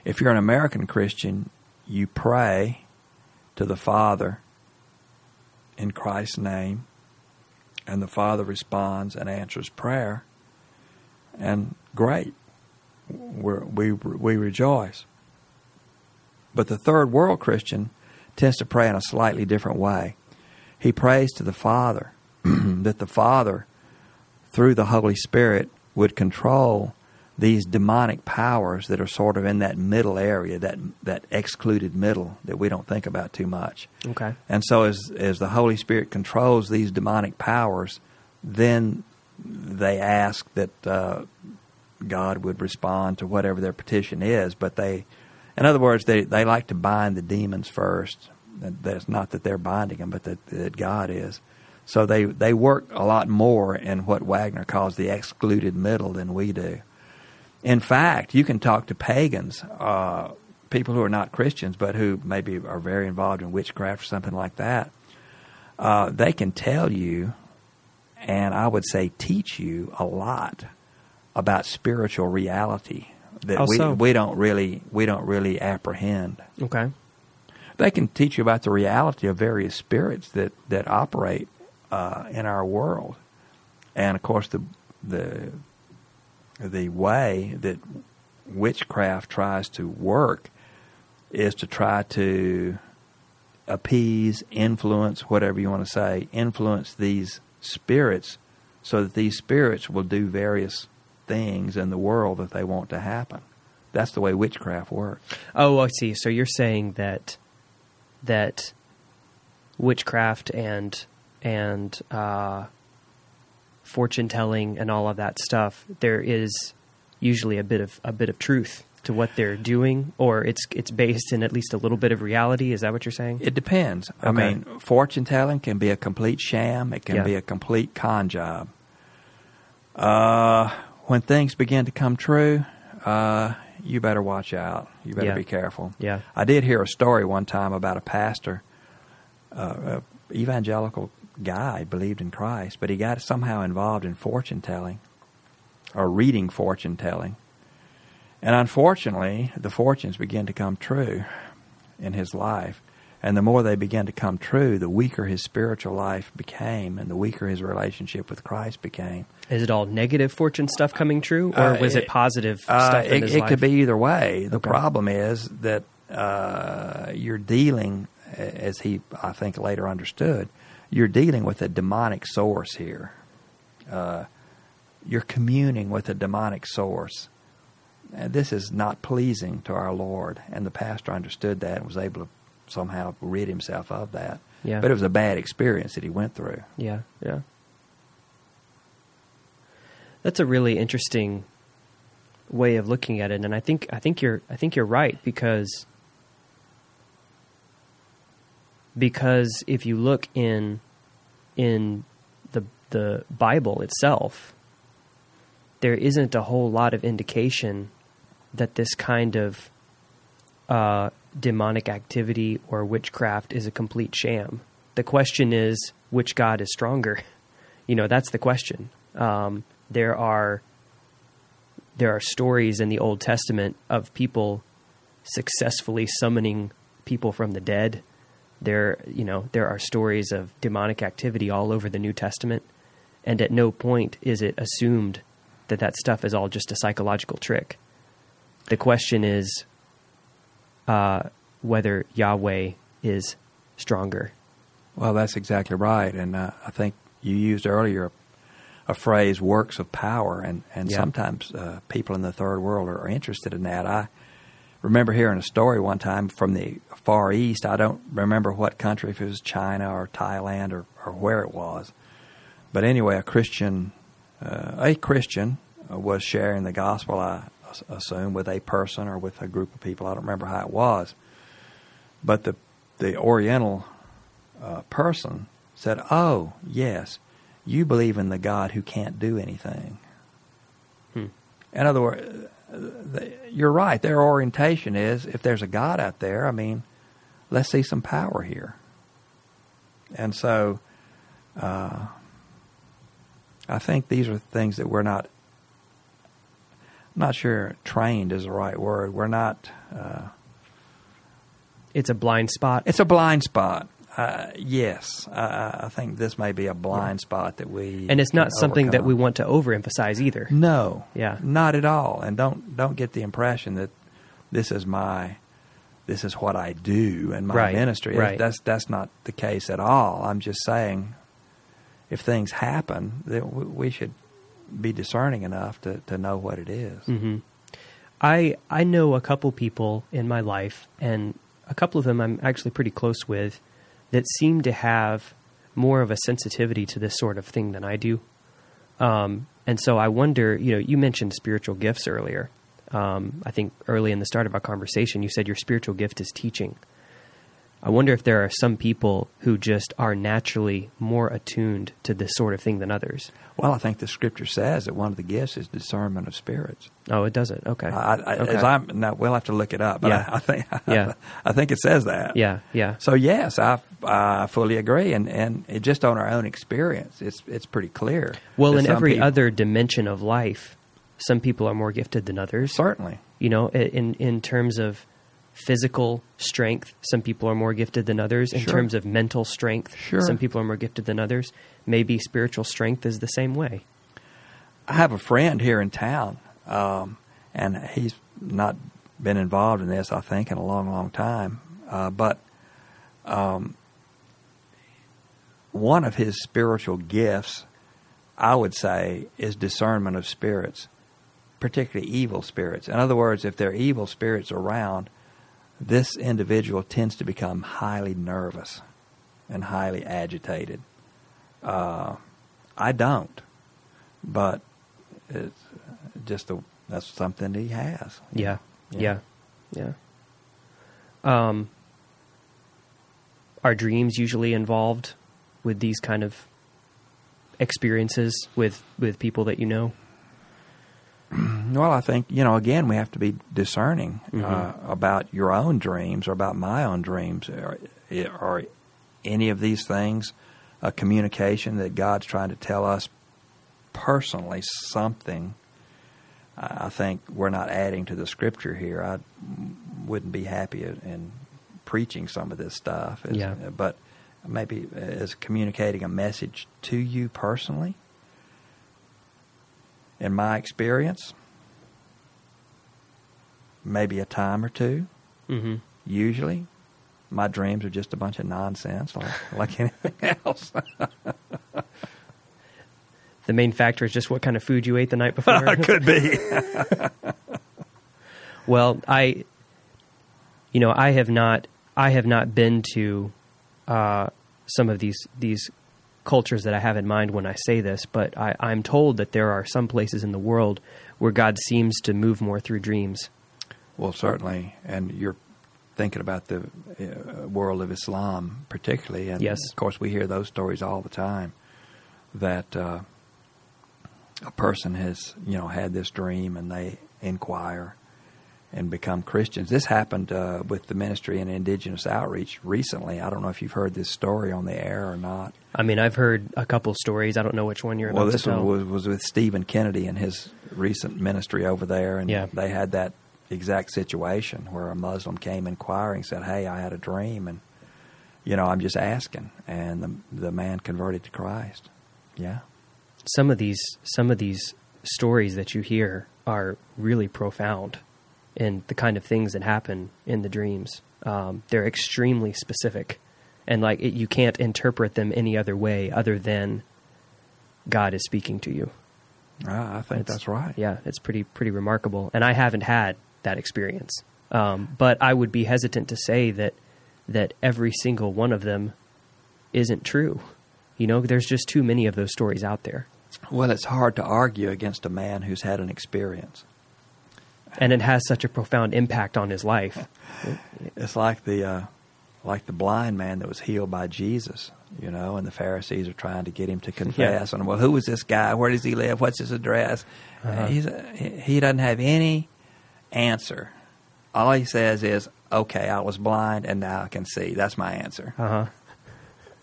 If you're an American Christian, you pray to the Father in Christ's name, and the Father responds and answers prayer, and great, We're, we we rejoice. But the third world Christian tends to pray in a slightly different way. He prays to the Father that the Father, through the Holy Spirit, would control these demonic powers that are sort of in that middle area, that that excluded middle that we don't think about too much. Okay. And so, as as the Holy Spirit controls these demonic powers, then they ask that uh, God would respond to whatever their petition is. But they, in other words, they they like to bind the demons first. That's not that they're binding them, but that, that God is. So they they work a lot more in what Wagner calls the excluded middle than we do. In fact, you can talk to pagans, uh, people who are not Christians, but who maybe are very involved in witchcraft or something like that. Uh, they can tell you, and I would say teach you a lot about spiritual reality that we we don't really we don't really apprehend. Okay. They can teach you about the reality of various spirits that that operate uh, in our world, and of course the the the way that witchcraft tries to work is to try to appease, influence, whatever you want to say, influence these spirits so that these spirits will do various things in the world that they want to happen. That's the way witchcraft works. Oh, I see. So you're saying that that witchcraft and and uh, fortune telling and all of that stuff, there is usually a bit of a bit of truth to what they're doing, or it's it's based in at least a little bit of reality. Is that what you're saying? It depends. I mean, fortune telling can be a complete sham. It can Yeah. be a complete con job. Uh, when things begin to come true, uh, you better watch out. You better Yeah. be careful. Yeah. I did hear a story one time about a pastor, uh, a evangelical guy, believed in Christ, but he got somehow involved in fortune telling or reading fortune telling. And unfortunately, the fortunes began to come true in his life. And the more they began to come true, the weaker his spiritual life became and the weaker his relationship with Christ became. Is it all negative fortune stuff coming true, or Uh, was it, it- positive Uh, stuff it it could be either way. The Okay. problem is that uh, you're dealing, as he I think later understood, you're dealing with a demonic source here. Uh, you're communing with a demonic source. And this is not pleasing to our Lord. And the pastor understood that and was able to somehow rid himself of that. Yeah. But it was a bad experience that he went through. Yeah, yeah. That's a really interesting way of looking at it, and I think I think you're I think you're right because because if you look in in the the Bible itself, there isn't a whole lot of indication that this kind of uh, demonic activity or witchcraft is a complete sham. The question is, which God is stronger? You know, that's the question. Um, there are there are stories in the Old Testament of people successfully summoning people from the dead. There, you know, there are stories of demonic activity all over the New Testament, and at no point is it assumed that that stuff is all just a psychological trick. The question is uh, whether Yahweh is stronger. Well, that's exactly right, and uh, I think you used earlier a phrase "works of power," and and Yeah. sometimes uh, people in the third world are, are interested in that. I remember hearing a story one time from the Far East. I don't remember what country, if it was China or Thailand or, or where it was, but anyway, a Christian, uh, a Christian was sharing the gospel. I assume with a person or with a group of people. I don't remember how it was, but the the Oriental uh, person said, "Oh, yes, you believe in the God who can't do anything." Hmm. In other words, you're right. Their orientation is, if there's a God out there, I mean, let's see some power here. And so, uh, I think these are things that we're not. Not sure trained is the right word. We're not. Uh, It's a blind spot. it's a blind spot. Uh, yes, I, I think this may be a blind spot that we and it's not something that we want to overemphasize either. No, Yeah. not at all. And don't don't get the impression that this is my this is what I do in my Right, ministry. right. That's that's not the case at all. I'm just saying, if things happen, that we should be discerning enough to, to know what it is. hmm I I know a couple people in my life, and a couple of them I'm actually pretty close with, that seem to have more of a sensitivity to this sort of thing than I do. Um, and so I wonder, you know, you mentioned spiritual gifts earlier. Um, I think early in the start of our conversation, you said your spiritual gift is teaching. I wonder if there are some people who just are naturally more attuned to this sort of thing than others. Well, I think the scripture says that one of the gifts is discernment of spirits. Oh, it doesn't. Okay. I, I, okay. As I'm now, we'll have to look it up, but Yeah. I, I think Yeah. I think it says that. yeah, yeah. So yes, I I fully agree, and and it, just on our own experience, it's it's pretty clear. Well, in every people- other dimension of life, some people are more gifted than others. certainly, You know, in in terms of physical strength, some people are more gifted than others. In Sure. terms of mental strength, Sure. some people are more gifted than others. Maybe spiritual strength is the same way. I have a friend here in town, um, and he's not been involved in this, I think, in a long, long time. Uh, but um, one of his spiritual gifts, I would say, is discernment of spirits, particularly evil spirits. In other words, if there are evil spirits around, this individual tends to become highly nervous and highly agitated. Uh, I don't, but it's just a, that's something he has. Yeah, Yeah. yeah, yeah. Um, are dreams usually involved with these kind of experiences with with people that you know? Well, I think you know. Again, we have to be discerning uh, Mhm. about your own dreams or about my own dreams. Are, are any of these things a communication that God's trying to tell us personally something? I think we're not adding to the Scripture here. I wouldn't be happy in, in preaching some of this stuff. Yeah. but maybe as communicating a message to you personally. In my experience, maybe a time or two. Mm-hmm. Usually, my dreams are just a bunch of nonsense, like, like anything else. The main factor is just what kind of food you ate the night before. Could be. Well, I, you know, I have not, I have not been to uh, some of these these cultures that I have in mind when I say this, but I, I'm told that there are some places in the world where God seems to move more through dreams. Well, certainly, and you're thinking about the uh, world of Islam, particularly, and Yes. of course, we hear those stories all the time. That uh, a person has, you know, had this dream, and they inquire and become Christians. This happened uh, with the ministry and indigenous outreach recently. I don't know if you've heard this story on the air or not. I mean, I've heard a couple stories. I don't know which one you're Well, about this one was, was with Stephen Kennedy and his recent ministry over there, and Yeah. they had that exact situation where a Muslim came inquiring, said, "Hey, I had a dream, and you know, I'm just asking," and the the man converted to Christ. Yeah, some of these some of these stories that you hear are really profound in the kind of things that happen in the dreams. Um, they're extremely specific, and like it, you can't interpret them any other way other than God is speaking to you. Ah, I think It's- that's right. Yeah, it's pretty pretty remarkable, and I haven't had that experience. Um, but I would be hesitant to say that that every single one of them isn't true. You know, there's just too many of those stories out there. Well, it's hard to argue against a man who's had an experience. and it has such a profound impact on his life. It's like the uh, like the blind man that was healed by Jesus, you know, and the Pharisees are trying to get him to confess. And well, who is this guy? Where does he live? What's his address? Uh-huh. He doesn't have any answer. All he says is, "Okay, I was blind and now I can see." That's my answer. Uh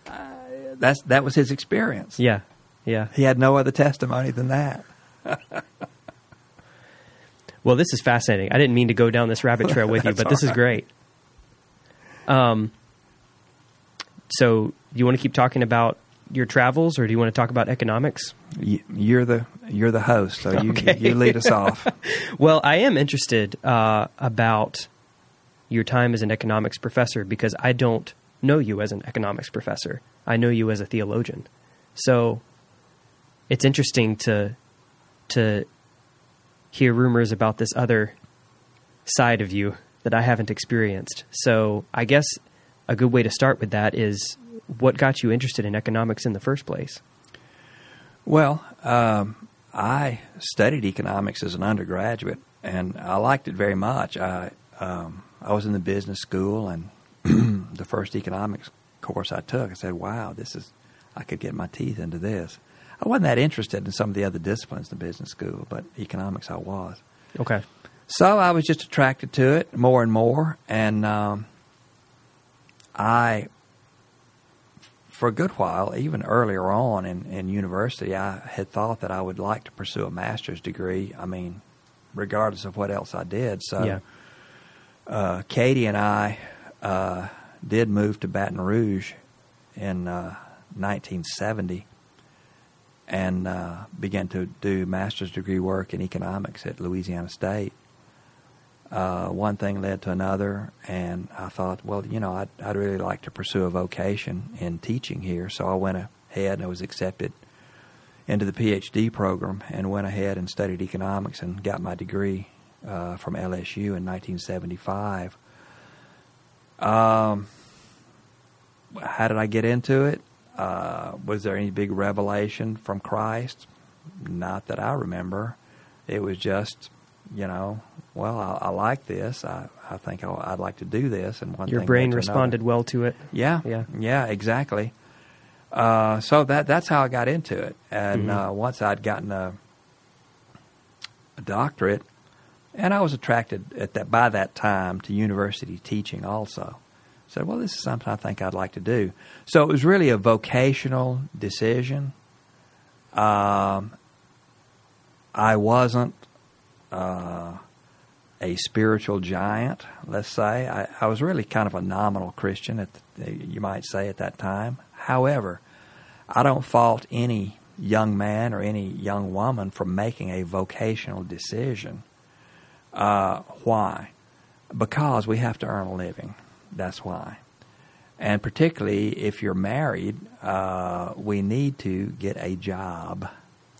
huh. That's that was his experience. Yeah, yeah. He had no other testimony than that. Well, this is fascinating. I didn't mean to go down this rabbit trail with you, but this all is great. Um, so you want to keep talking about your travels, or do you want to talk about economics? You- You're the you're the host, so you Okay. you lead us off. Well, I am interested uh, about your time as an economics professor because I don't know you as an economics professor. I know you as a theologian. So it's interesting to to hear rumors about this other side of you that I haven't experienced. So I guess a good way to start with that is what got you interested in economics in the first place? Well, um, I studied economics as an undergraduate, and I liked it very much. I um, I was in the business school, and the first economics course I took, I said, "Wow, this is I could get my teeth into this." I wasn't that interested in some of the other disciplines in the business school, but economics I was. Okay. So I was just attracted to it more and more, and um, I, for a good while, even earlier on in, in university, I had thought that I would like to pursue a master's degree. I mean, regardless of what else I did. So, Yeah. uh, Katie and I uh, did move to Baton Rouge in uh, 1970 and uh, began to do master's degree work in economics at Louisiana State. Uh, one thing led to another, and I thought, well, you know, I'd, I'd really like to pursue a vocation in teaching here. So I went ahead and I was accepted into the PhD program and went ahead and studied economics and got my degree uh, from LSU in 1975. Um, how did I get into it? Uh, was there any big revelation from Christ? Not that I remember. It was just, you know, well, I, I like this. I, I think I, I'd like to do this. And one Your brain responded well to it. Yeah, Yeah. yeah, exactly. Uh, so that that's how I got into it. And Mhm. uh, once I'd gotten a, a doctorate, and I was attracted at that by that time to university teaching also. Said, well, this is something I think I'd like to do. So it was really a vocational decision. Um, I wasn't uh, a spiritual giant, let's say. I, I was really kind of a nominal Christian, at the, you might say, at that time. However, I don't fault any young man or any young woman for making a vocational decision. Uh, why? Because we have to earn a living. That's why. And particularly if you're married, uh, we need to get a job.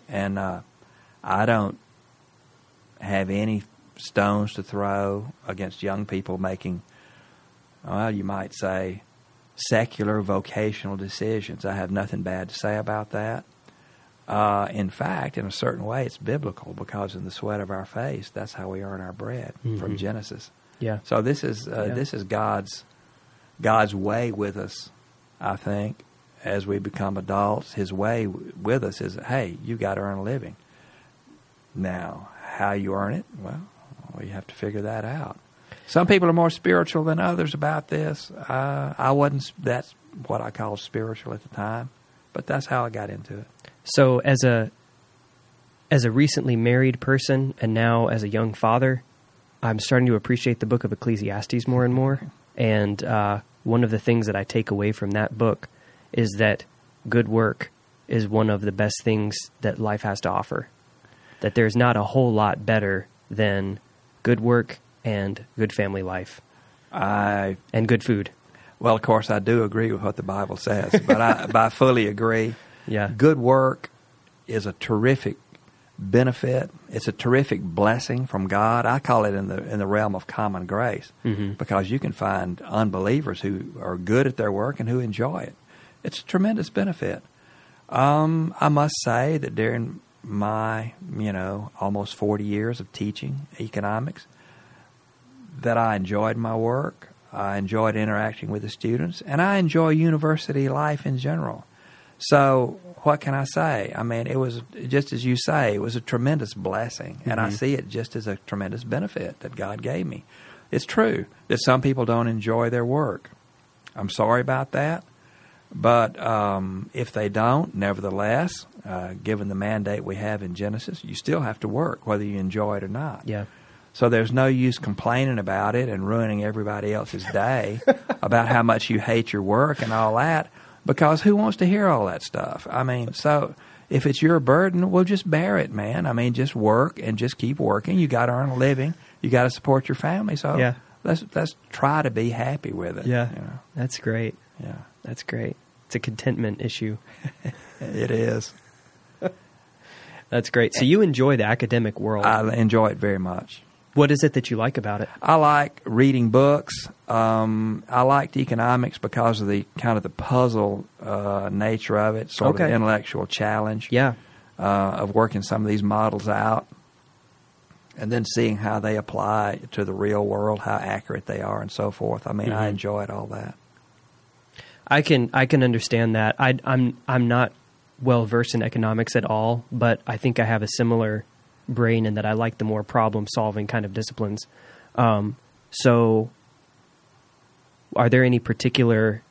And uh, I don't have any stones to throw against young people making, well, you might say, secular vocational decisions. I have nothing bad to say about that. Uh, in fact, in a certain way, it's biblical because in the sweat of our face, that's how we earn our bread Mhm. from Genesis. Yeah. So this is uh, Yeah. this is God's God's way with us. I think as we become adults, His way w- with us is, hey, you got to earn a living. Now, how you earn it, well, we have to figure that out. Some people are more spiritual than others about this. Uh, I wasn't. That's what I called spiritual at the time, but that's how I got into it. So as a as a recently married person and now as a young father, I'm starting to appreciate the book of Ecclesiastes more and more. And uh, one of the things that I take away from that book is that good work is one of the best things that life has to offer. That there's not a whole lot better than good work and good family life I and good food. well, of course, I do agree with what the Bible says, but I, but I fully agree. Yeah. Good work is a terrific benefit. It's a terrific blessing from God. I call it in the in the realm of common grace Mhm. because you can find unbelievers who are good at their work and who enjoy it. It's a tremendous benefit. Um, I must say that during my you know almost forty years of teaching economics, that I enjoyed my work. I enjoyed interacting with the students, and I enjoy university life in general. So, what can I say? I mean, it was just as you say, it was a tremendous blessing, and I Mhm. see it just as a tremendous benefit that God gave me. It's true that some people don't enjoy their work. I'm sorry about that, but um, if they don't, nevertheless, uh, given the mandate we have in Genesis, you still have to work, whether you enjoy it or not. Yeah. So there's no use complaining about it and ruining everybody else's day about how much you hate your work and all that because who wants to hear all that stuff? I mean, so if it's your burden, well just bear it, man. I mean, just work and just keep working. You got to earn a living. You got to support your family. So Yeah. let's let's try to be happy with it. Yeah. you know. That's great. yeah. That's great. It's a contentment issue. It is. That's great. So you enjoy the academic world. I enjoy it very much. what is it that you like about it? I like reading books. Um, I liked economics because of the kind of the puzzle uh, nature of it, sort of Okay. the intellectual challenge Yeah. uh, of working some of these models out, and then seeing how they apply to the real world, how accurate they are, and so forth. I mean, I Mhm. enjoyed all that. I can I can understand that. I I'm I'm not well versed in economics at all, but I think I have a similar brain in that I like the more problem solving kind of disciplines. Um, so, are there any particular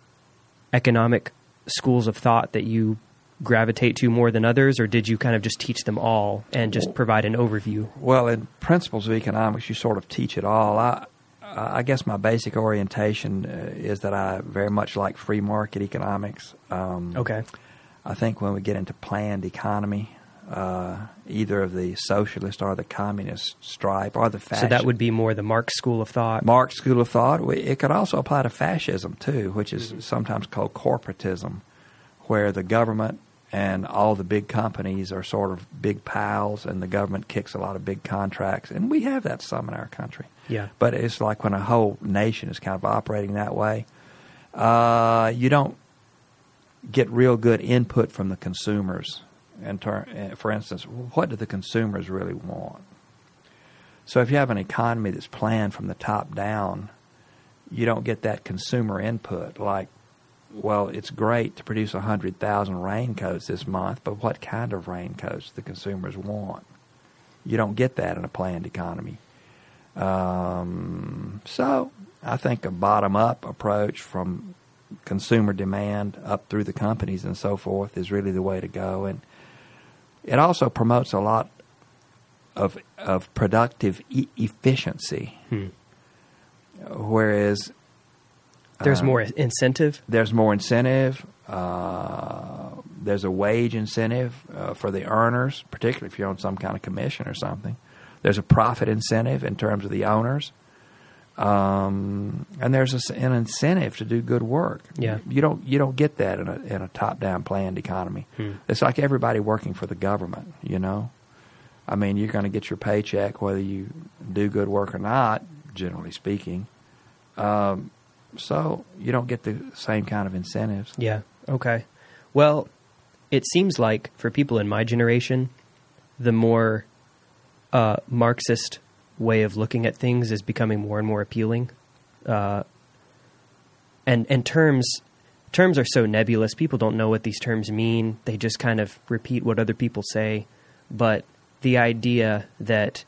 economic schools of thought that you gravitate to more than others, or did you kind of just teach them all and just provide an overview? Well, in principles of economics, you sort of teach it all. I, I guess my basic orientation uh, is that I very much like free market economics. Um, Okay. I think when we get into planned economy, uh, either of the socialist or the communist stripe or the fascist. So that would be more the Marx school of thought. Marx school of thought. It could also apply to fascism too, which is sometimes called corporatism, where the government and all the big companies are sort of big pals, and the government kicks a lot of big contracts, and we have that some in our country. Yeah. But it's like when a whole nation is kind of operating that way, uh, you don't get real good input from the consumers. In ter- uh, for instance, what do the consumers really want? So if you have an economy that's planned from the top down, you don't get that consumer input. Like, well, it's great to produce 100,000 raincoats this month, but what kind of raincoats the consumers want? You don't get that in a planned economy. Um, so I think a bottom up approach from consumer demand up through the companies and so forth is really the way to go. And it also promotes a lot of, of productive e- efficiency, Hmm. whereas There's uh, more incentive. there's more incentive. Uh, there's a wage incentive uh, for the earners, particularly if you're on some kind of commission or something. There's a profit incentive in terms of the owners. Um, and there's a an incentive to do good work. Yeah. you don't you don't get that in a in a top down planned economy. Hmm. It's like everybody working for the government. You know, I mean, you're going to get your paycheck whether you do good work or not. Generally speaking, um, so you don't get the same kind of incentives. Yeah. Okay. Well, it seems like for people in my generation, the more uh, Marxist way of looking at things is becoming more and more appealing. Uh, and and terms terms are so nebulous. People don't know what these terms mean. They just kind of repeat what other people say. But the idea that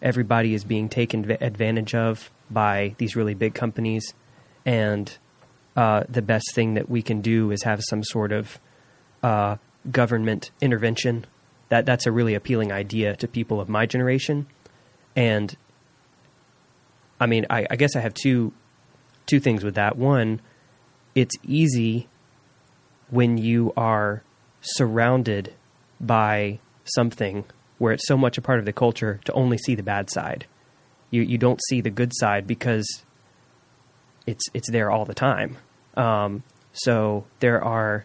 everybody is being taken advantage of by these really big companies, and uh, the best thing that we can do is have some sort of uh, government intervention. That that's a really appealing idea to people of my generation, and I mean, I, I guess I have two two things with that. One, it's easy when you are surrounded by something where it's so much a part of the culture to only see the bad side. You you don't see the good side because it's it's there all the time. Um, so there are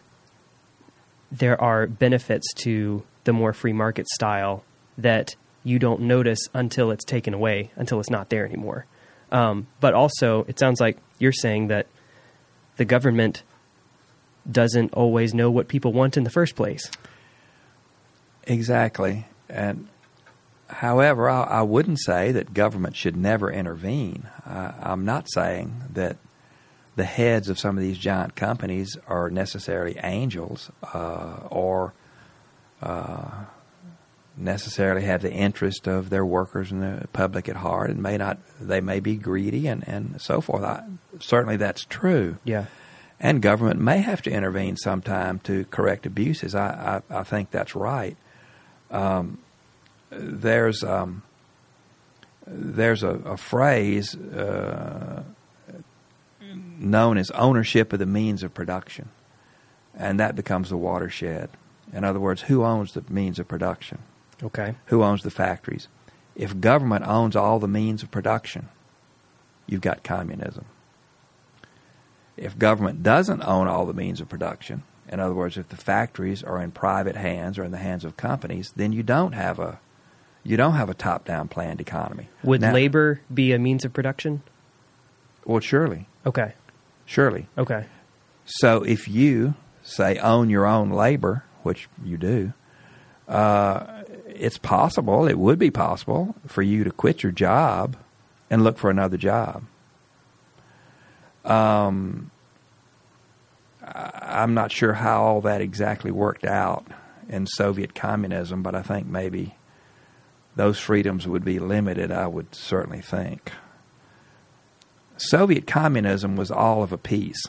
there are benefits to the more free market style that you don't notice until it's taken away, until it's not there anymore. Um, but also, it sounds like you're saying that the government doesn't always know what people want in the first place. Exactly. And however, I, I wouldn't say that government should never intervene. Uh, I'm not saying that the heads of some of these giant companies are necessarily angels uh, or uh, necessarily have the interest of their workers and the public at heart, and may not. They may be greedy and and so forth. I, certainly, that's true. Yeah. And government may have to intervene sometime to correct abuses. I I, I think that's right. Um, there's um, there's a, a phrase uh, known as ownership of the means of production, and that becomes the watershed. In other words, who owns the means of production? Okay. Who owns the factories? If government owns all the means of production, you've got communism. If government doesn't own all the means of production, in other words, if the factories are in private hands or in the hands of companies, then you don't have a you don't have a top-down planned economy. Would now, labor be a means of production? Well, surely. Okay. Surely. Okay. So if you say own your own labor, which you do, uh, it's possible, it would be possible for you to quit your job and look for another job. Um, I'm not sure how all that exactly worked out in Soviet communism, but I think maybe those freedoms would be limited, I would certainly think. Soviet communism was all of a piece.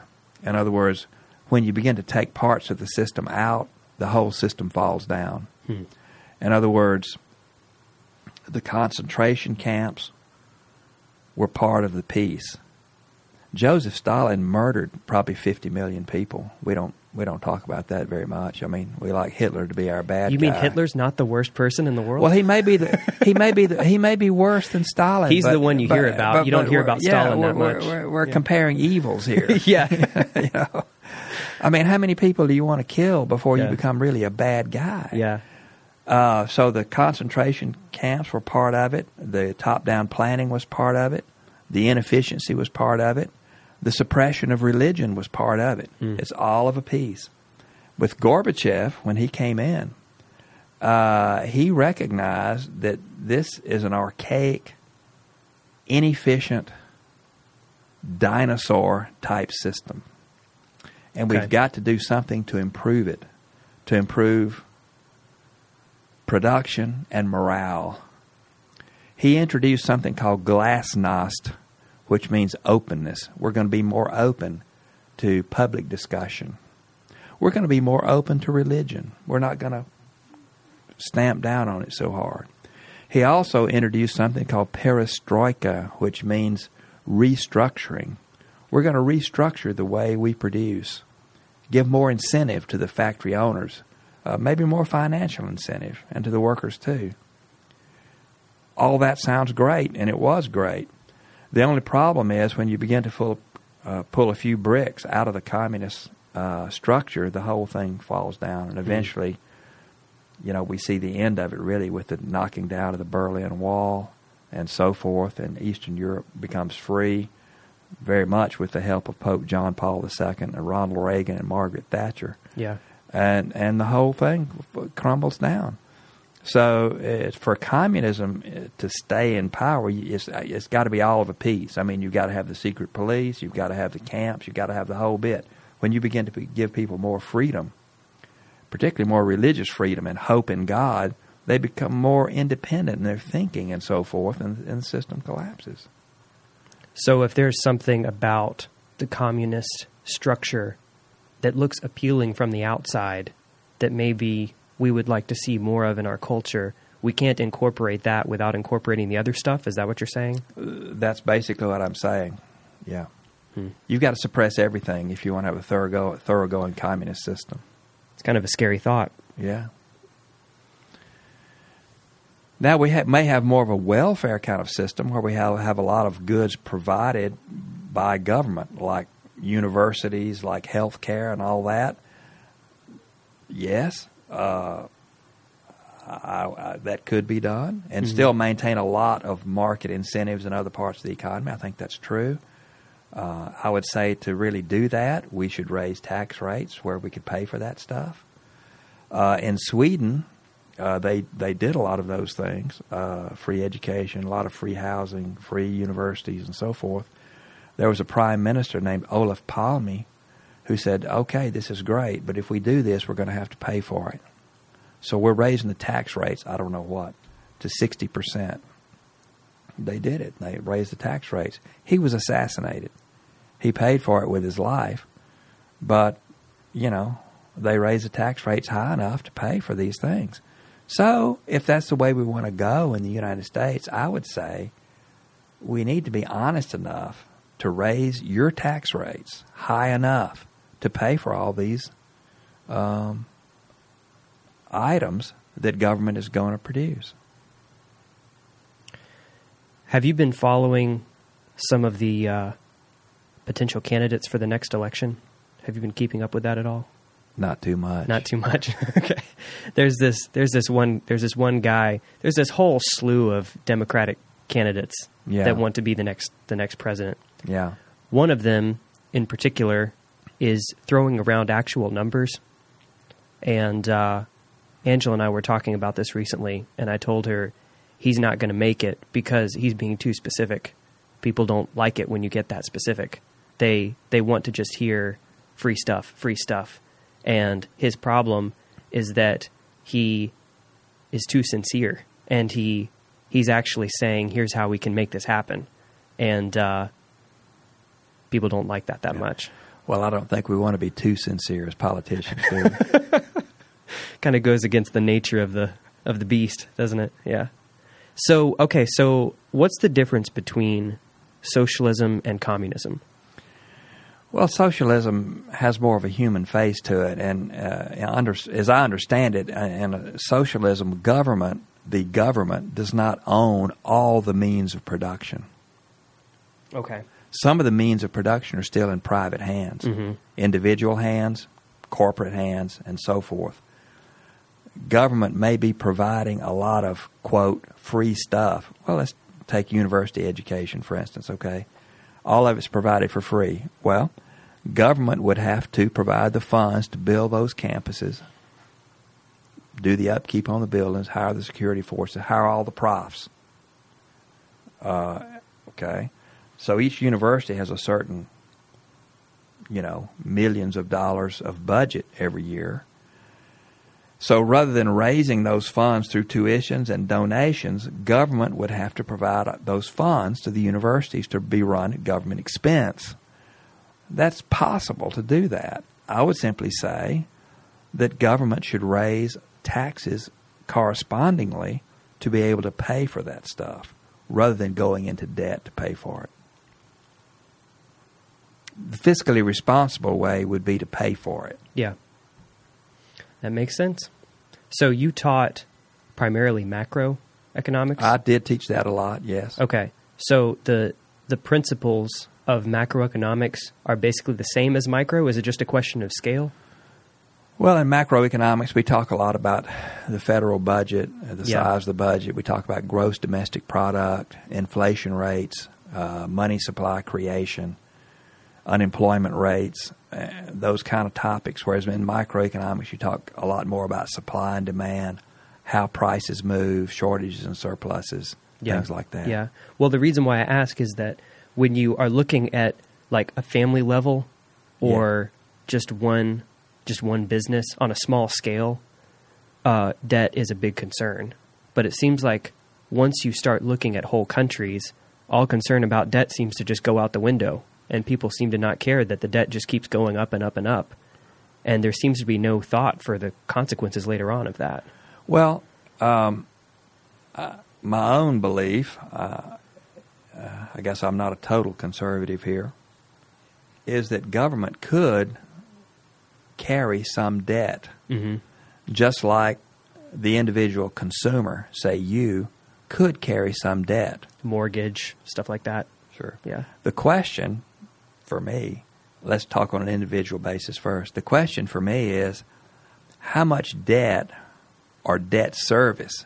In other words, when you begin to take parts of the system out, the whole system falls down. Hmm. In other words, the concentration camps were part of the piece. Joseph Stalin murdered probably 50 million people. We don't we don't talk about that very much. I mean, we like Hitler to be our bad. You mean guy. Hitler's not the worst person in the world? Well, he may be the he may be the, he may be worse than Stalin. He's but, the one you but, hear about. But, you don't hear about yeah, Stalin we're, that much. We're, we're, we're yeah. comparing evils here. yeah. you know, I mean, how many people do you want to kill before yeah. you become really a bad guy? Yeah. Uh, so the concentration camps were part of it. The top-down planning was part of it. The inefficiency was part of it. The suppression of religion was part of it. Mm. It's all of a piece. With Gorbachev, when he came in, uh, he recognized that this is an archaic, inefficient, dinosaur type system. And Okay. we've got to do something to improve it, to improve production and morale. He introduced something called glasnost, which means openness. We're going to be more open to public discussion. We're going to be more open to religion. We're not going to stamp down on it so hard. He also introduced something called perestroika, which means restructuring. We're going to restructure the way we produce, give more incentive to the factory owners, uh, maybe more financial incentive, and to the workers too. All that sounds great, and it was great. The only problem is when you begin to pull, uh, pull a few bricks out of the communist uh, structure, the whole thing falls down, and eventually, you know, we see the end of it really with the knocking down of the Berlin Wall and so forth, and Eastern Europe becomes free. Very much with the help of Pope John Paul II and Ronald Reagan and Margaret Thatcher. Yeah. And and the whole thing crumbles down. So uh, for communism uh, to stay in power, it's, it's got to be all of a piece. I mean, you've got to have the secret police, you've got to have the camps, you've got to have the whole bit. When you begin to give people more freedom, particularly more religious freedom and hope in God, they become more independent in their thinking and so forth, and, and the system collapses. So, if there's something about the communist structure that looks appealing from the outside that maybe we would like to see more of in our culture, we can't incorporate that without incorporating the other stuff. Is that what you're saying? Uh, that's basically what I'm saying. Yeah. Hmm. You've got to suppress everything if you want to have a thorough, thoroughgoing communist system. It's kind of a scary thought. Yeah. Now we ha- may have more of a welfare kind of system where we have, have a lot of goods provided by government, like universities, like health care, and all that. Yes, uh, I, I, that could be done, and mm-hmm. still maintain a lot of market incentives in other parts of the economy. I think that's true. Uh, I would say to really do that, we should raise tax rates where we could pay for that stuff. Uh, in Sweden, uh, they they did a lot of those things: uh, free education, a lot of free housing, free universities, and so forth. There was a prime minister named Olof Palme who said, "Okay, this is great, but if we do this, we're going to have to pay for it." So we're raising the tax rates. I don't know what to sixty percent. They did it. They raised the tax rates. He was assassinated. He paid for it with his life, but you know they raised the tax rates high enough to pay for these things. So, if that's the way we want to go in the United States, I would say we need to be honest enough to raise your tax rates high enough to pay for all these um, items that government is going to produce. Have you been following some of the uh, potential candidates for the next election? Have you been keeping up with that at all? Not too much. Not too much. okay. There's this there's this one there's this one guy. There's this whole slew of Democratic candidates yeah. that want to be the next the next president. Yeah. One of them in particular is throwing around actual numbers. And uh, Angela and I were talking about this recently, and I told her he's not going to make it because he's being too specific. People don't like it when you get that specific. They they want to just hear free stuff, free stuff. And his problem is that he is too sincere and he he's actually saying, here's how we can make this happen. And uh, people don't like that that yeah. much. Well, I don't think we want to be too sincere as politicians, do kind of goes against the nature of the of the beast, doesn't it? Yeah. So, okay, so what's the difference between socialism and communism? Well, socialism has more of a human face to it, and uh, under, as I understand it, uh, in socialism, government, the government, does not own all the means of production. Okay. Some of the means of production are still in private hands, mm-hmm. individual hands, corporate hands, and so forth. Government may be providing a lot of quote free stuff. Well, let's take university education for instance. Okay all of it's provided for free. Well, government would have to provide the funds to build those campuses, do the upkeep on the buildings, hire the security forces, hire all the profs. Uh, okay, so each university has a certain, you know, millions of dollars of budget every year. So rather than raising those funds through tuitions and donations, government would have to provide those funds to the universities to be run at government expense. That's possible to do that. I would simply say that government should raise taxes correspondingly to be able to pay for that stuff rather than going into debt to pay for it. The fiscally responsible way would be to pay for it. Yeah. That makes sense. So you taught primarily macroeconomics? I did teach that a lot, yes. Okay. So the the principles of macroeconomics are basically the same as micro? Is it just a question of scale? Well, in macroeconomics, we talk a lot about the federal budget, the yeah. size of the budget. We talk about gross domestic product, inflation rates, uh, money supply creation, unemployment rates, uh, those kind of topics. Whereas in microeconomics, you talk a lot more about supply and demand, how prices move, shortages and surpluses, yeah. things like that. Yeah. Well, the reason why I ask is that when you are looking at like a family level or just one just one business on a small scale, uh, debt is a big concern. But it seems like once you start looking at whole countries, all concern about debt seems to just go out the window, and people seem to not care that the debt just keeps going up and up and up. And there seems to be no thought for the consequences later on of that. Well, um, uh, my own belief, uh, uh, I guess I'm not a total conservative here, is that government could carry some debt, Mm-hmm. just like the individual consumer, say you, could carry some debt. Mortgage, stuff like that. Sure. Yeah. The question for me, let's talk on an individual basis first. The question for me is how much debt or debt service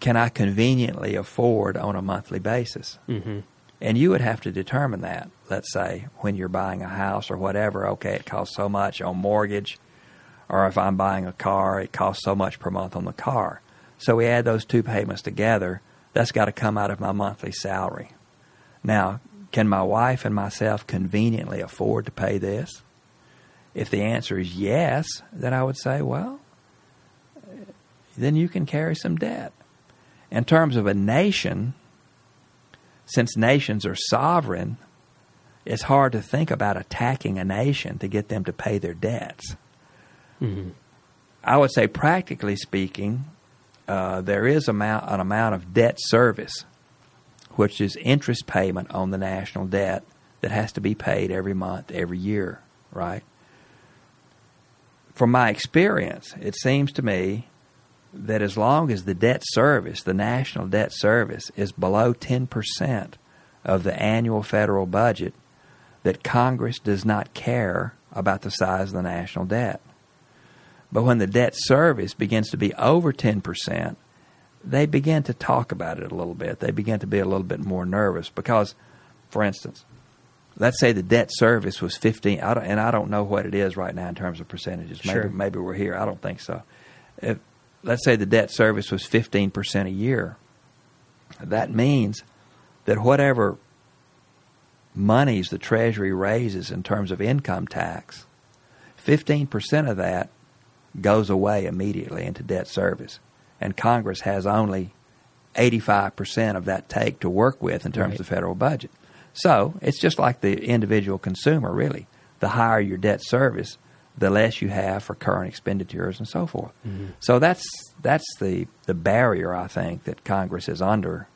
can I conveniently afford on a monthly basis? Mm-hmm. And you would have to determine that. Let's say when you're buying a house or whatever, okay, it costs so much on mortgage, or if I'm buying a car, it costs so much per month on the car. So we add those two payments together. That's got to come out of my monthly salary. Now, can my wife and myself conveniently afford to pay this? If the answer is yes, then I would say, well, then you can carry some debt. In terms of a nation, since nations are sovereign, it's hard to think about attacking a nation to get them to pay their debts. Mm-hmm. I would say, practically speaking, uh, there is amount, an amount of debt service, which is interest payment on the national debt that has to be paid every month, every year, right? From my experience, it seems to me that as long as the debt service, the national debt service, is below 10% of the annual federal budget, that Congress does not care about the size of the national debt. But when the debt service begins to be over 10%, they began to talk about it a little bit. They began to be a little bit more nervous because, for instance, let's say the debt service was 15, I and I don't know what it is right now in terms of percentages. Maybe, Sure. maybe we're here. I don't think so. If, let's say the debt service was 15% a year. That means that whatever monies the Treasury raises in terms of income tax, 15% of that goes away immediately into debt service. And Congress has only 85% of that take to work with in terms Right. of federal budget. So it's just like the individual consumer, really. The higher your debt service, the less you have for current expenditures and so forth. Mm-hmm. So that's that's the, the barrier I think that Congress is under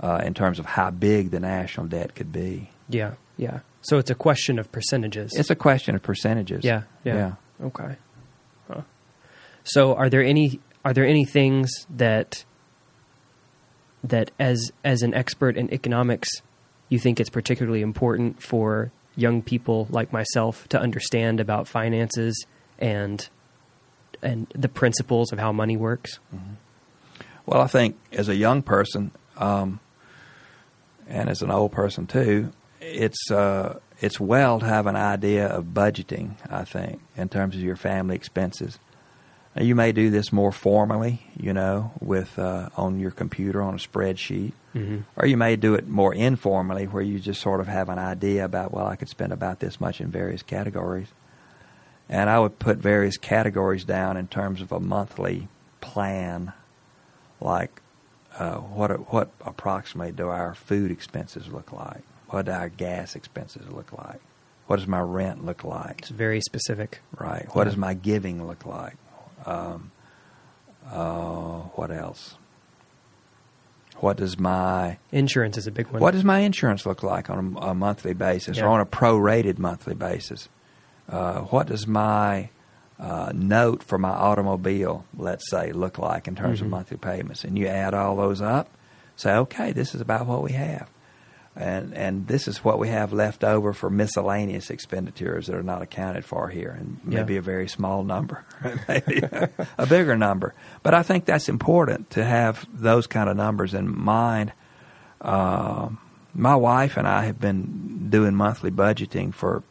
uh, in terms of how big the national debt could be. Yeah. Yeah. So it's a question of percentages. It's a question of percentages. Yeah, yeah. yeah. Okay. Huh. So are there any are there any things that that as as an expert in economics you think it's particularly important for young people like myself to understand about finances and and the principles of how money works? Well, I think as a young person, um, and as an old person too, it's uh, it's well to have an idea of budgeting. I think in terms of your family expenses. You may do this more formally, you know, with uh, on your computer on a spreadsheet, Mm-hmm. or you may do it more informally, where you just sort of have an idea about, well, I could spend about this much in various categories. And I would put various categories down in terms of a monthly plan, like uh, what what approximately do our food expenses look like? What do our gas expenses look like? What does my rent look like? It's very specific. Right. What Yeah. does my giving look like? Um, uh, what else? What does my Insurance is a big one. what does my insurance look like on a, a monthly basis Yeah. or on a prorated monthly basis? Uh, what does my uh, note for my automobile, let's say, look like in terms Mhm. of monthly payments? And you add all those up, say, okay, this is about what we have. And, and this is what we have left over for miscellaneous expenditures that are not accounted for here, and Yeah. maybe a very small number, maybe a bigger number. But I think that's important to have those kind of numbers in mind um, My wife and I have been doing monthly budgeting for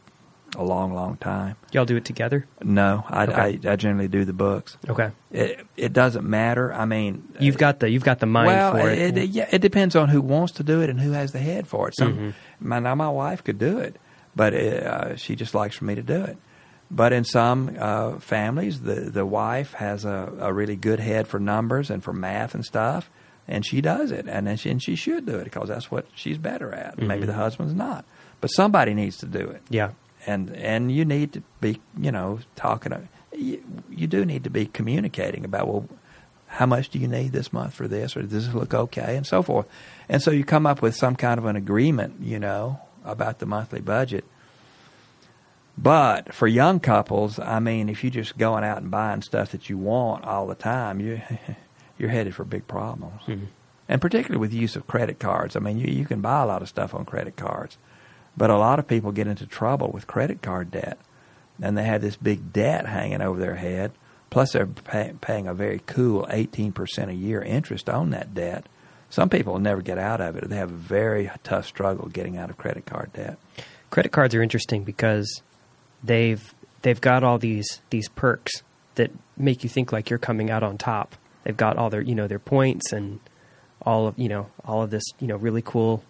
a long, long time. Y'all do it together? No, I, Okay. I, I generally do the books. Okay. It, it doesn't matter. I mean, You've got the you've got the mind well, for it. it, yeah, it depends on who wants to do it and who has the head for it. Some, Mhm. my, now my wife could do it, but uh, she just likes for me to do it. But in some uh, families, the the wife has a, a really good head for numbers and for math and stuff, and she does it, and then she, and she should do it because that's what she's better at. Maybe Mhm. the husband's not, but somebody needs to do it yeah. And and you need to be you know talking you, you do need to be communicating about well how much do you need this month for this or does this look okay and so forth and so you come up with some kind of an agreement you know about the monthly budget but for young couples i mean if you're just going out and buying stuff that you want all the time you you're headed for big problems Mhm. and particularly with the use of credit cards. I mean, you, you can buy a lot of stuff on credit cards, but a lot of people get into trouble with credit card debt, and they have this big debt hanging over their head. Plus, they're pay, paying a very cool 18% a year interest on that debt. Some people never get out of it. They have a very tough struggle getting out of credit card debt. Credit cards are interesting because they've they've got all these these perks that make you think like you're coming out on top. They've got all their you know their points and all of you know all of this you know really cool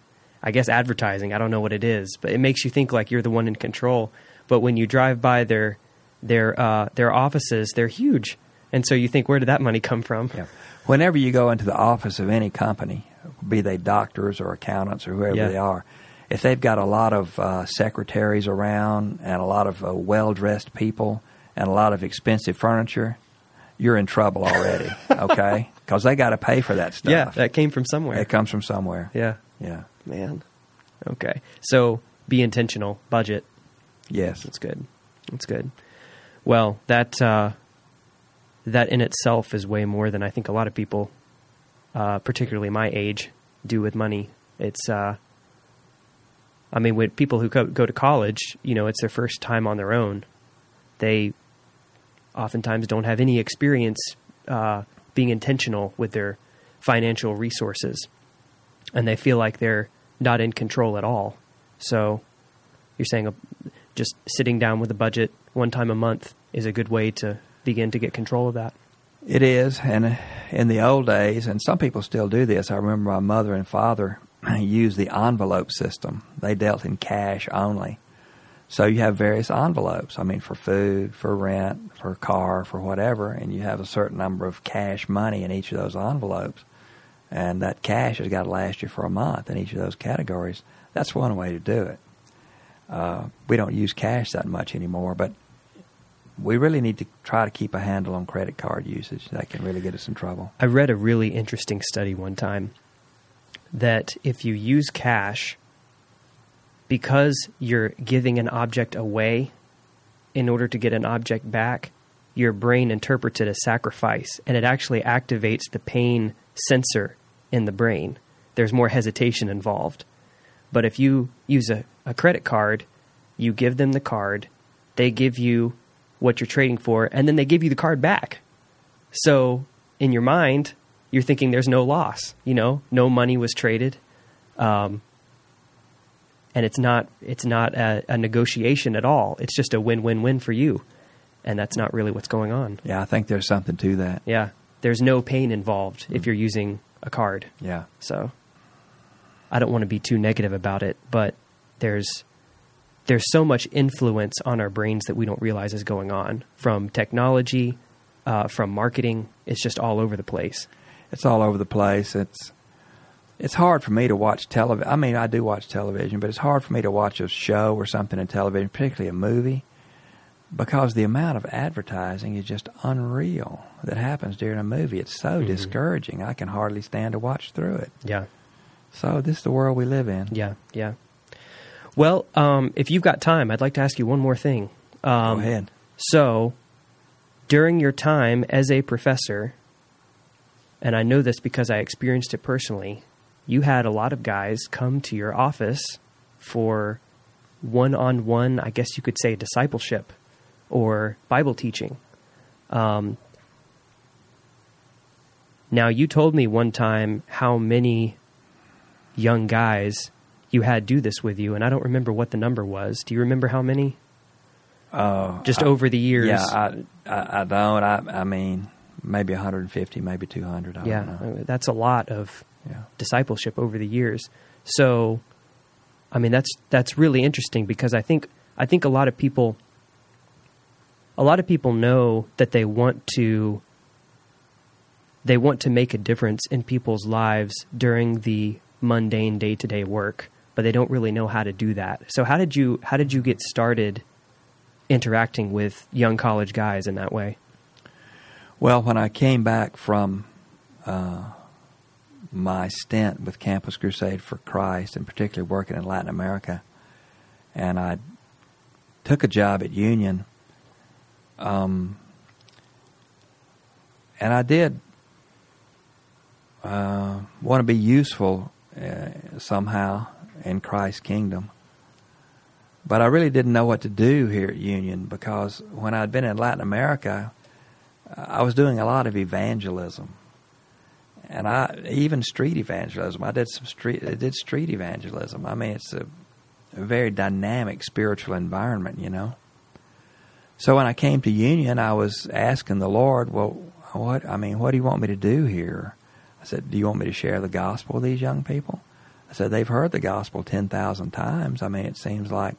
I guess advertising. I don't know what it is, but it makes you think like you're the one in control. But when you drive by their their uh, their offices, they're huge, and so you think where did that money come from? Yeah. Whenever you go into the office of any company, be they doctors or accountants or whoever Yeah. they are, if they've got a lot of uh, secretaries around and a lot of uh, well dressed people and a lot of expensive furniture, you're in trouble already, okay? Because they got to pay for that stuff. Yeah, that came from somewhere. it comes from somewhere. yeah, Yeah. Man. Okay, so be intentional. Budget. Yes. That's good. That's good. Well, that uh, that in itself is way more than I think a lot of people, uh, particularly my age, do with money. It's, uh, I mean, with people who go, go to college, you know, it's their first time on their own. They oftentimes don't have any experience uh, being intentional with their financial resources, and they feel like they're not in control at all. So, you're saying just sitting down with a budget one time a month is a good way to begin to get control of that. It is, and uh, in the old days, and some people still do this. I remember my mother and father used the envelope system. They dealt in cash only. So you have various envelopes. I mean, for food, for rent, for car, for whatever, and you have a certain number of cash money in each of those envelopes. And that cash has got to last you for a month in each of those categories. That's one way to do it. Uh, we don't use cash that much anymore, but we really need to try to keep a handle on credit card usage. That can really get us in trouble. I read a really interesting study one time that if you use cash, because you're giving an object away in order to get an object back, your brain interprets it as sacrifice and it actually activates the pain sensor in the brain. There's more hesitation involved. But if you use a, a credit card, you give them the card, they give you what you're trading for, and then they give you the card back. So in your mind, you're thinking there's no loss. You know, no money was traded, um, and it's not it's not a, a negotiation at all. It's just a win-win-win for you, and that's not really what's going on. Yeah, I think there's something to that. Yeah, there's no pain involved if you're using a card. Yeah. So I don't want to be too negative about it, but there's there's so much influence on our brains that we don't realize is going on from technology, uh, from marketing. It's just all over the place. It's all over the place. It's it's hard for me to watch television. I mean, I do watch television, but it's hard for me to watch a show or something in television, particularly a movie, because the amount of advertising is just unreal that happens during a movie. It's so Mhm. discouraging. I can hardly stand to watch through it. Yeah, So this is the world we live in. yeah, yeah. Well, um, if you've got time, I'd like to ask you one more thing. Um, Go ahead. So, during your time as a professor, and I know this because I experienced it personally, you had a lot of guys come to your office for one on one, I guess you could say, discipleship or Bible teaching. Um, now, you told me one time how many young guys you had do this with you, and I don't remember what the number was. Do you remember how many? Uh, Just I- over the years. Yeah, I, I, I don't. I, I mean, maybe 150, maybe 200. I yeah, don't know. that's a lot of Yeah. discipleship over the years. So, I mean, that's that's really interesting because I think I think a lot of people a lot of people know that they want to they want to make a difference in people's lives during the mundane day-to-day work, but they don't really know how to do that. So, how did you how did you get started interacting with young college guys in that way? Well, when I came back from uh, my stint with Campus Crusade for Christ, and particularly working in Latin America, and I took a job at Union, um, and I did uh, want to be useful uh, somehow in Christ's kingdom. But I really didn't know what to do here at Union because when I'd been in Latin America, I was doing a lot of evangelism, and I even street evangelism. I did some street. I did street evangelism. I mean, it's a, a very dynamic spiritual environment, you know. So when I came to Union, I was asking the Lord, "Well, what? I mean, what do you want me to do here?" I said, "Do you want me to share the gospel with these young people?" I said, "They've heard the gospel ten thousand times. I mean, it seems like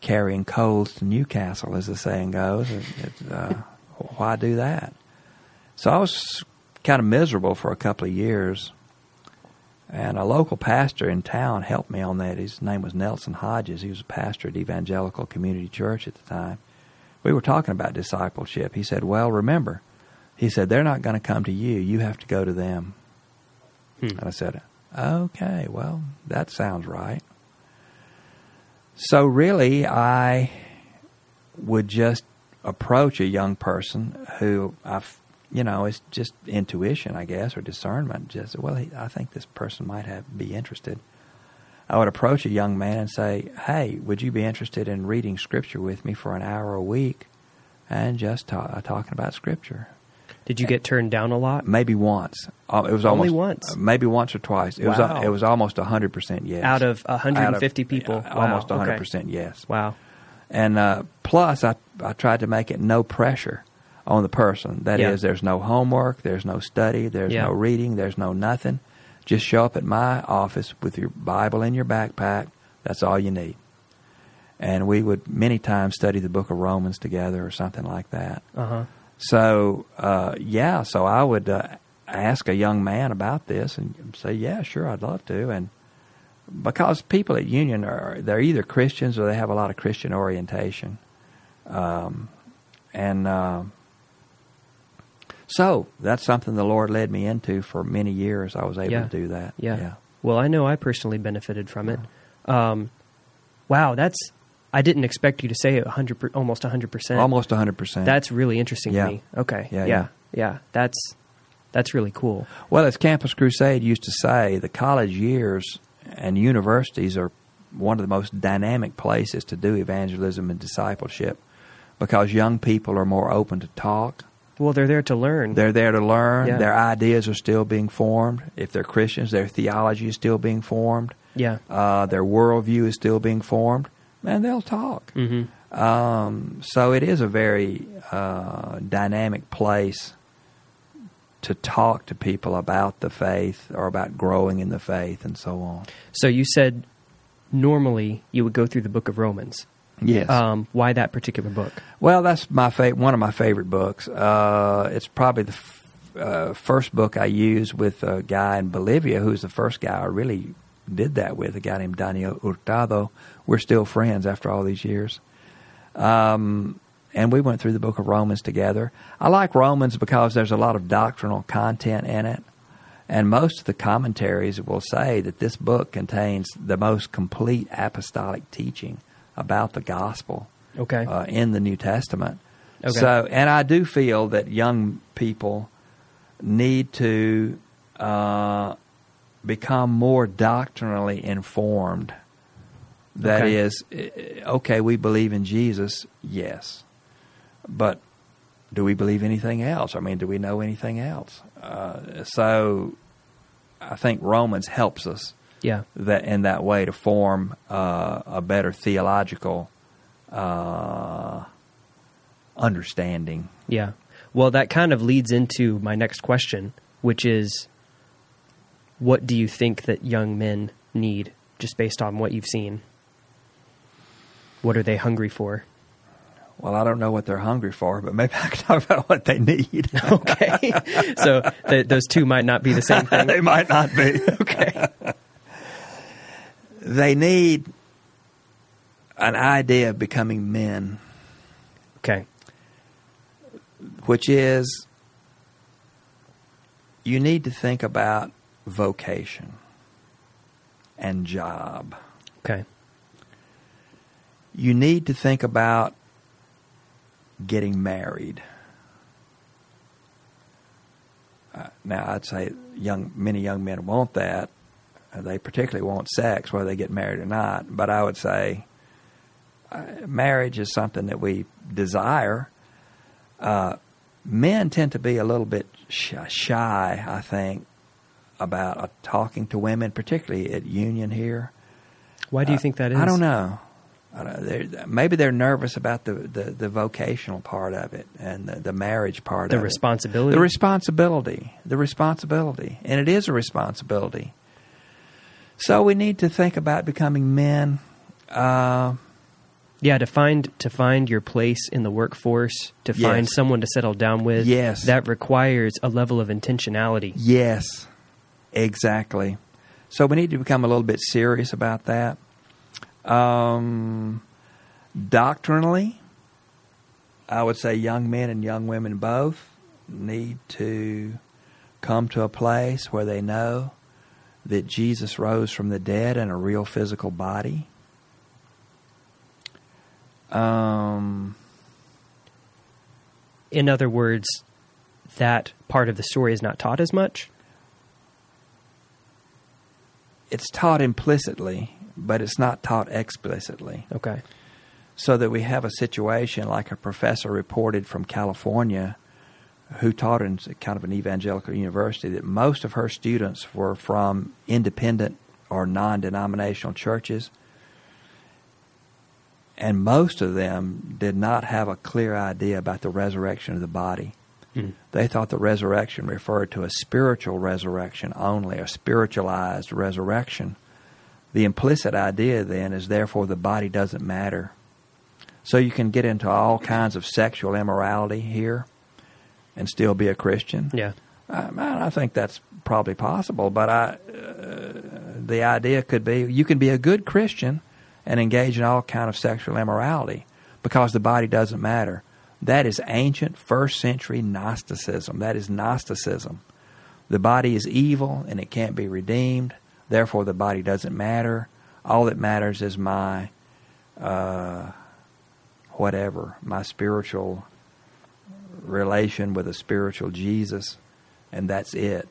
carrying coals to Newcastle, as the saying goes. It, it, uh, why do that? So I was kind of miserable for a couple of years. And a local pastor in town helped me on that. His name was Nelson Hodges. He was a pastor at Evangelical Community Church at the time. We were talking about discipleship. He said, Well, remember, he said, they're not going to come to you. You have to go to them. Hmm. And I said, Okay, well, that sounds right. So really, I would just approach a young person who I've, you know, it's just intuition, I guess, or discernment. Just well, he, I think this person might have be interested. I would approach a young man and say, "Hey, would you be interested in reading scripture with me for an hour a week, and just ta- uh, talking about scripture?" Did you get turned down a lot? Maybe once. Uh, it was Only almost once? uh, maybe once or twice. It was uh, it was almost hundred percent yes. Out of Out 150 people? uh, Wow, almost okay. hundred percent yes. Wow. And uh, plus, I I tried to make it no pressure on the person. That is, Yeah. there's no homework, there's no study, there's Yeah. no reading, there's no nothing. Just show up at my office with your Bible in your backpack. That's all you need. And we would many times study the Book of Romans together or something like that. Uh huh. So uh, yeah, so I would uh, ask a young man about this and say, "Yeah, sure, I'd love to." And because people at Union are they're either Christians or they have a lot of Christian orientation, um, and uh, so that's something the Lord led me into for many years. I was able Yeah. to do that. Yeah. Well, I know I personally benefited from it. Um, wow, that's. I didn't expect you to say it 100, per, almost 100%. almost hundred percent. That's really interesting Yeah. to me. Okay. Yeah, Yeah. yeah. Yeah. That's that's really cool. Well, as Campus Crusade used to say, the college years and universities are one of the most dynamic places to do evangelism and discipleship because young people are more open to talk. Well, they're there to learn. They're there to learn. Yeah. Their ideas are still being formed. If they're Christians, their theology is still being formed. yeah. Uh, their worldview is still being formed. Man, they'll talk. hmm Um, so it is a very uh, dynamic place to talk to people about the faith or about growing in the faith and so on. So you said normally you would go through the book of Romans. Yes. Um, why that particular book? well, that's my fa- one of my favorite books. Uh, it's probably the f- uh, first book I used with a guy in Bolivia who's the first guy I really did that with, a guy named Daniel Hurtado. We're still friends after all these years. Um, and we went through the book of Romans together. I like Romans because there's a lot of doctrinal content in it. And most of the commentaries will say that this book contains the most complete apostolic teaching about the gospel Okay. uh, in the New Testament. Okay. So, and I do feel that young people need to uh, become more doctrinally informed. That Okay. is, eh, okay, we believe in Jesus, yes, but do we believe anything else? I mean, do we know anything else? Uh, so, I think Romans helps us Yeah. that in that way to form uh, a better theological uh, understanding. Yeah. Well, that kind of leads into my next question, which is what do you think that young men need just based on what you've seen? What are they hungry for? Well, I don't know what they're hungry for, but maybe I can talk about what they need. Okay. so th- those two might not be the same thing. they might not be. Okay. They need an idea of becoming men, Okay. which is you need to think about vocation and job. Okay. You need to think about getting married. Uh, now, I'd say young many young men want that. Uh, they particularly want sex, whether they get married or not. But I would say uh, marriage is something that we desire. Uh, men tend to be a little bit shy, I think, about uh, talking to women, particularly at Union here. Why do you think that is? I don't know. I don't, they're, maybe they're nervous about the, the, the vocational part of it and the, the marriage part The of it. responsibility. The responsibility. The responsibility. And it is a responsibility. So we need to think about becoming men. Uh, yeah, to find to find your place in the workforce, to Yes. find someone to settle down with. Yes. That requires a level of intentionality. yes, exactly. So we need to become a little bit serious about that. Um, doctrinally, I would say young men and young women both need to come to a place where they know that Jesus rose from the dead in a real physical body. Um, In other words, that part of the story is not taught as much. it's taught implicitly, but it's not taught explicitly. Okay. So that we have a situation like a professor reported from California who taught in kind of an evangelical university that most of her students were from independent or non denominational churches. And most of them did not have a clear idea about the resurrection of the body. Mm. They thought the resurrection referred to a spiritual resurrection only, a spiritualized resurrection. The implicit idea then is therefore the body doesn't matter. So you can get into all kinds of sexual immorality here and still be a Christian. Yeah. I, I think that's probably possible, but I, uh, the idea could be you can be a good Christian and engage in all kind of sexual immorality because the body doesn't matter. That is ancient first century Gnosticism. That is Gnosticism. The body is evil and it can't be redeemed. Therefore, the body doesn't matter. All that matters is my uh, whatever, my spiritual relation with a spiritual Jesus, and that's it.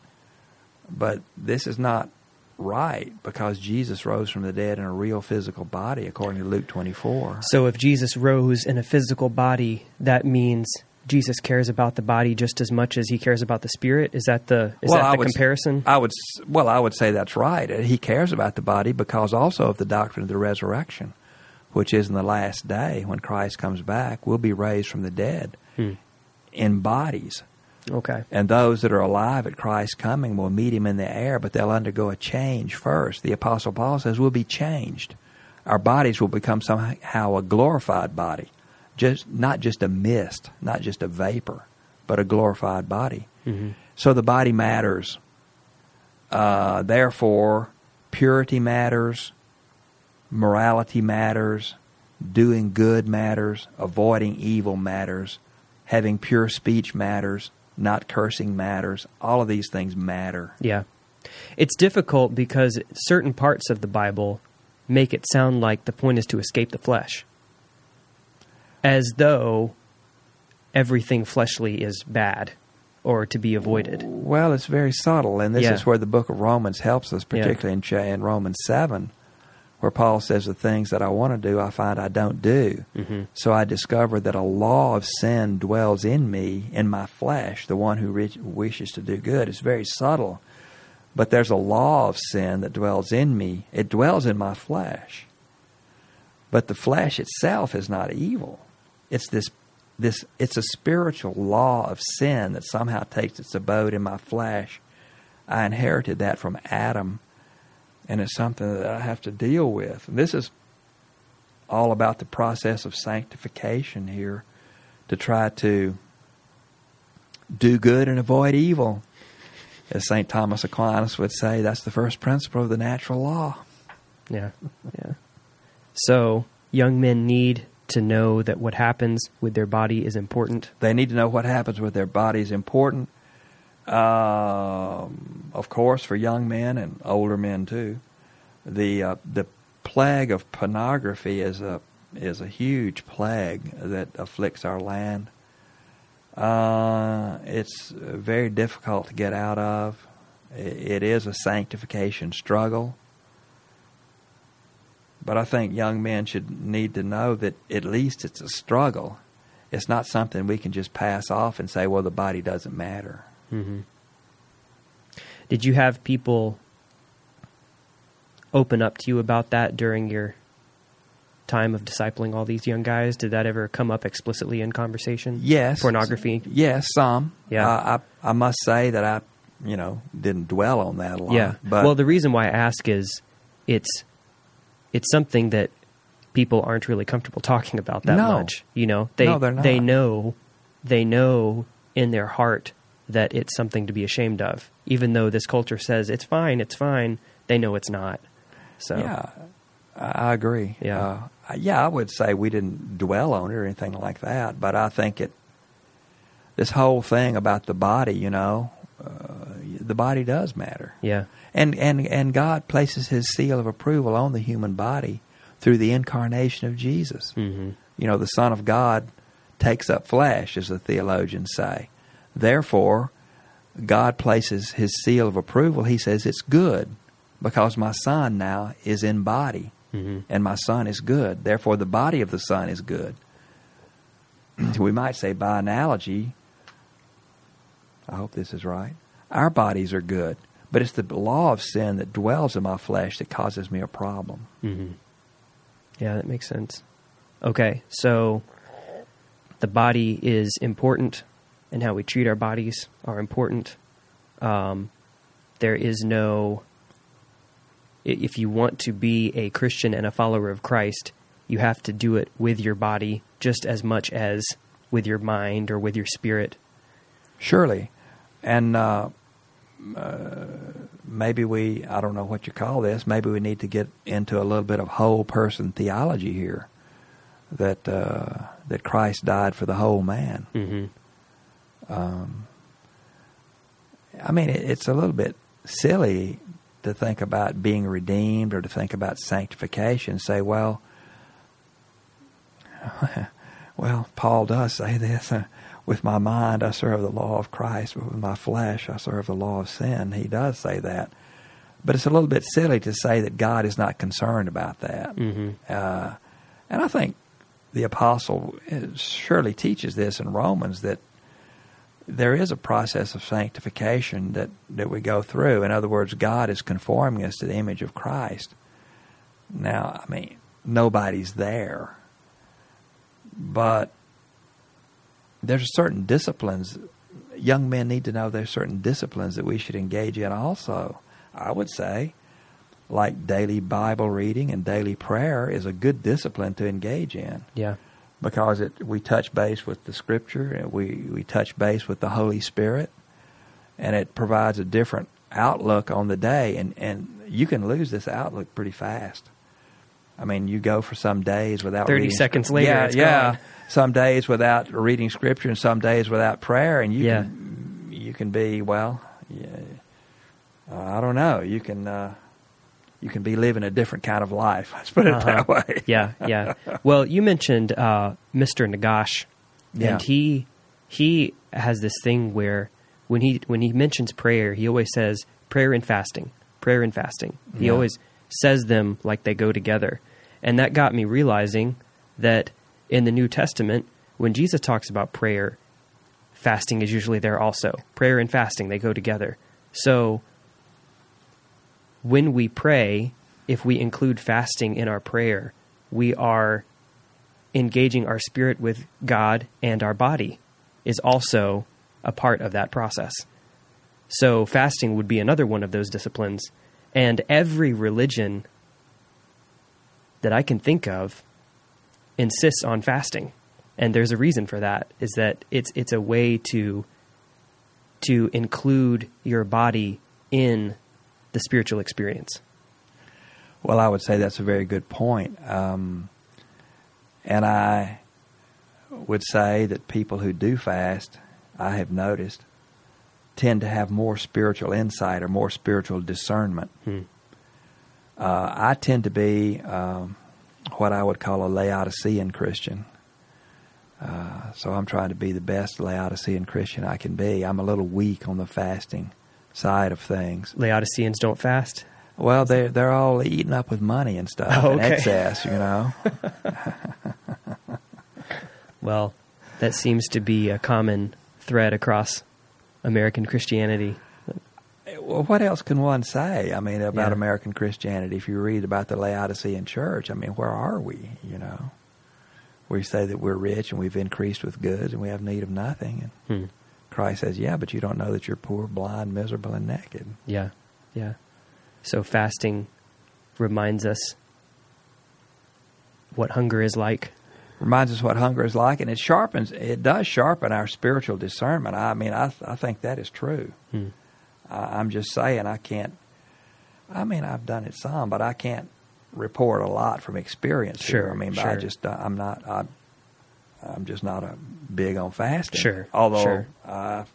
But this is not right because Jesus rose from the dead in a real physical body, according to Luke 24. So if Jesus rose in a physical body, that means Jesus cares about the body just as much as he cares about the spirit. Is that the is that I the would- comparison? I would s- well, I would say that's right. He cares about the body because also of the doctrine of the resurrection, which is in the last day when Christ comes back, we'll be raised from the dead Hmm. In bodies. Okay. And those that are alive at Christ's coming will meet him in the air, but they'll undergo a change first. The Apostle Paul says we'll be changed. Our bodies will become somehow a glorified body, just not just a mist, not just a vapor, but a glorified body. Mhm. So the body matters. Uh, therefore, purity matters, morality matters, doing good matters, avoiding evil matters, having pure speech matters, not cursing matters. All of these things matter. Yeah. It's difficult because certain parts of the Bible make it sound like the point is to escape the flesh. As though everything fleshly is bad or to be avoided. Well, it's very subtle, and this Yeah. is where the book of Romans helps us, Yeah. particularly in, cha- in Romans 7, where Paul says, The things that I want to do, I find I don't do. hmm So I discover that a law of sin dwells in me, in my flesh, the one who rich, wishes to do good. It's very subtle. But there's a law of sin that dwells in me. It dwells in my flesh. But the flesh itself is not evil. It's this this it's a spiritual law of sin that somehow takes its abode in my flesh. I inherited that from Adam and it's something that I have to deal with. And this is all about the process of sanctification here to try to do good and avoid evil. As St. Thomas Aquinas would say, that's the first principle of the natural law. Yeah, yeah. So young men need to know that what happens with their body is important. They need to know what happens with their body is important. Um, of course, for young men and older men too, the uh, the plague of pornography is a is a huge plague that afflicts our land. Uh, it's very difficult to get out of. It is a sanctification struggle. But I think young men should need to know that at least it's a struggle. It's not something we can just pass off and say, well, the body doesn't matter. Mm-hmm. Did you have people open up to you about that during your time of discipling all these young guys? Did that ever come up explicitly in conversation? Yes. Pornography? Yes, some. Yeah. Uh, I, I must say that I, you know, didn't dwell on that a lot. Yeah. But well, the reason why I ask is it's it's something that people aren't really comfortable talking about that No. much. You know, they No, they're not. they know they know in their heart that it's something to be ashamed of. Even though this culture says it's fine, it's fine, they know it's not. So yeah, I agree. Yeah. Uh, yeah, I would say we didn't dwell on it or anything like that, but I think it. This whole thing about the body, you know, uh, the body does matter, yeah. and and and God places His seal of approval on the human body through the incarnation of Jesus. hmm You know, the Son of God takes up flesh, as the theologians say. Therefore, God places His seal of approval. He says it's good because my Son now is in body hmm and my son is good. Therefore, the body of the son is good. we might say, by analogy, I hope this is right, our bodies are good, but it's the law of sin that dwells in my flesh that causes me a problem. hmm Yeah, that makes sense. Okay, so the body is important, and how we treat our bodies are important. Um, there is no. If you want to be a Christian and a follower of Christ, you have to do it with your body just as much as with your mind or with your spirit. Surely. And uh, uh, maybe we, I don't know what you call this, maybe we need to get into a little bit of whole person theology here. That uh, that Christ died for the whole man. hmm Um, I mean, it, it's a little bit silly to think about being redeemed or to think about sanctification. Say, well, well, Paul does say this. Uh, with my mind, I serve the law of Christ, but with my flesh, I serve the law of sin. He does say that. But it's a little bit silly to say that God is not concerned about that. hmm Uh, and I think the apostle uh, surely teaches this in Romans that there is a process of sanctification that, that we go through. In other words, God is conforming us to the image of Christ. Now, I mean, nobody's there. But there's certain disciplines. Young men need to know there's certain disciplines that we should engage in also. I would say, like daily Bible reading and daily prayer is a good discipline to engage in Yeah. Because it we touch base with the Scripture and we we touch base with the Holy Spirit, and it provides a different outlook on the day, and and you can lose this outlook pretty fast. I mean, you go for some days without 30 reading, seconds later, Yeah, it's yeah. gone. Some days without reading Scripture, and some days without prayer, and you Yeah. can you can be well. Yeah, uh, I don't know. You can. Uh, you can be living a different kind of life. Let's put it Uh-huh. that way. yeah, yeah. Well, you mentioned uh, Mr. Nagash, Yeah. and he he has this thing where when he when he mentions prayer, he always says prayer and fasting, prayer and fasting. He Yeah. always says them like they go together, and that got me realizing that in the New Testament, when Jesus talks about prayer, fasting is usually there also. Prayer and fasting they go together. So when we pray, if we include fasting in our prayer, we are engaging our spirit with God and our body is also a part of that process. So, fasting would be another one of those disciplines. And every religion that I can think of insists on fasting. And there's a reason for that is that it's it's a way to to include your body in the spiritual experience. Well, I would say that's a very good point. Um, and I would say that people who do fast, I have noticed, tend to have more spiritual insight or more spiritual discernment. Hmm. Uh, I tend to be um, what I would call a Laodicean Christian. Uh, so I'm trying to be the best Laodicean Christian I can be. I'm a little weak on the fasting side of things. Laodiceans don't fast? Well, they're they're all eaten up with money and stuff Oh, in okay. excess, you know. Well, that seems to be a common thread across American Christianity. well, what else can one say? I mean, about Yeah. American Christianity. If you read about the Laodicean church, I mean, where are we? You know, we say that we're rich and we've increased with goods and we have need of nothing. And Hmm. Christ says, "Yeah, but you don't know that you're poor, blind, miserable, and naked." Yeah, yeah. So fasting reminds us what hunger is like. reminds us what hunger is like, and it sharpens. It does sharpen our spiritual discernment. I mean, I I think that is true. Hmm. I, I'm just saying, I can't. I mean, I've done it some, but I can't report a lot from experience. here. Sure, I mean, but I just uh, I'm not. I, I'm just not a big on fasting. Sure, Although sure. I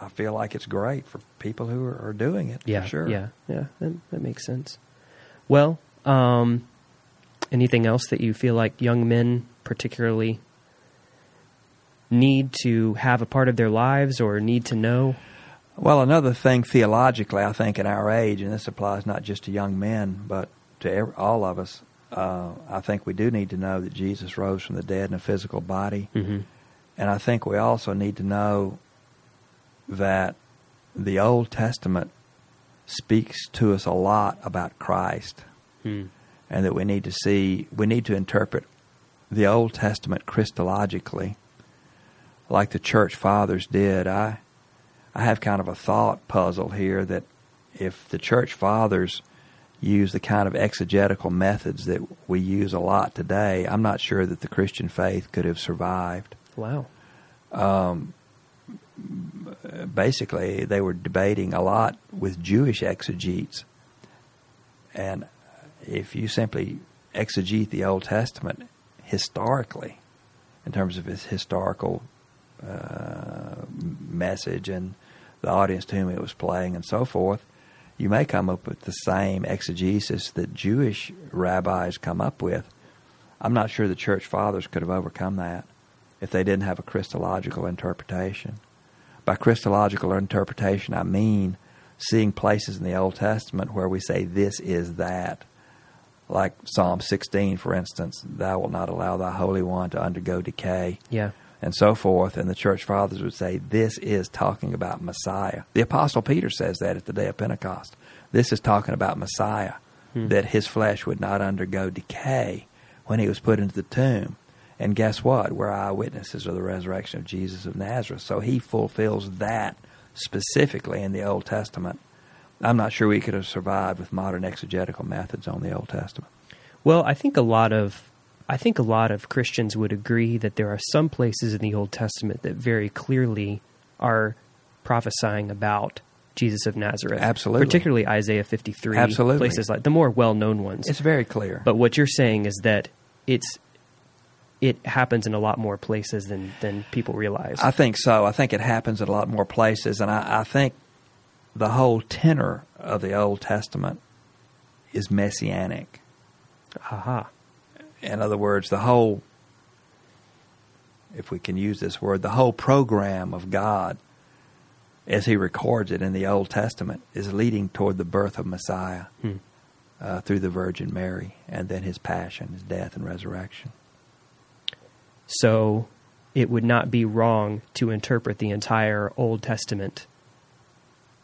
I feel like it's great for people who are, are doing it. Yeah, sure. yeah, yeah. That, that makes sense. Well, um, anything else that you feel like young men particularly need to have a part of their lives or need to know? Well, another thing theologically, I think, in our age, and this applies not just to young men, but to all of us, uh, I think we do need to know that Jesus rose from the dead in a physical body. Mm-hmm. And I think we also need to know that the Old Testament speaks to us a lot about Christ, Hmm. and that we need to see, we need to interpret the Old Testament Christologically, like the church fathers did. I, I have kind of a thought puzzle here that if the church fathers use the kind of exegetical methods that we use a lot today, I'm not sure that the Christian faith could have survived. Wow. Um, basically, they were debating a lot with Jewish exegetes. And if you simply exegete the Old Testament historically, in terms of its historical uh, message and the audience to whom it was playing and so forth, you may come up with the same exegesis that Jewish rabbis come up with. I'm not sure the church fathers could have overcome that if they didn't have a Christological interpretation. By Christological interpretation, I mean seeing places in the Old Testament where we say this is that. Like Psalm 16, for instance, thou wilt not allow thy Holy One to undergo decay Yeah. And so forth. And the church fathers would say, this is talking about Messiah. The Apostle Peter says that at the day of Pentecost. This is talking about Messiah, Hmm. that his flesh would not undergo decay when he was put into the tomb. And guess what? We're eyewitnesses of the resurrection of Jesus of Nazareth. So he fulfills that specifically in the Old Testament. I'm not sure we could have survived with modern exegetical methods on the Old Testament. Well, I think a lot of I think a lot of Christians would agree that there are some places in the Old Testament that very clearly are prophesying about Jesus of Nazareth. Absolutely. Particularly Isaiah 53. Absolutely. Places like the more well-known ones. It's very clear. but what you're saying is that it's it happens in a lot more places than than people realize. I think so. I think it happens in a lot more places, and I, I think the whole tenor of the Old Testament is messianic. Aha. In other words, the whole, if we can use this word, the whole program of God, as He records it in the Old Testament, is leading toward the birth of Messiah Hmm. uh, through the Virgin Mary, and then His passion, His death, and resurrection. So it would not be wrong to interpret the entire Old Testament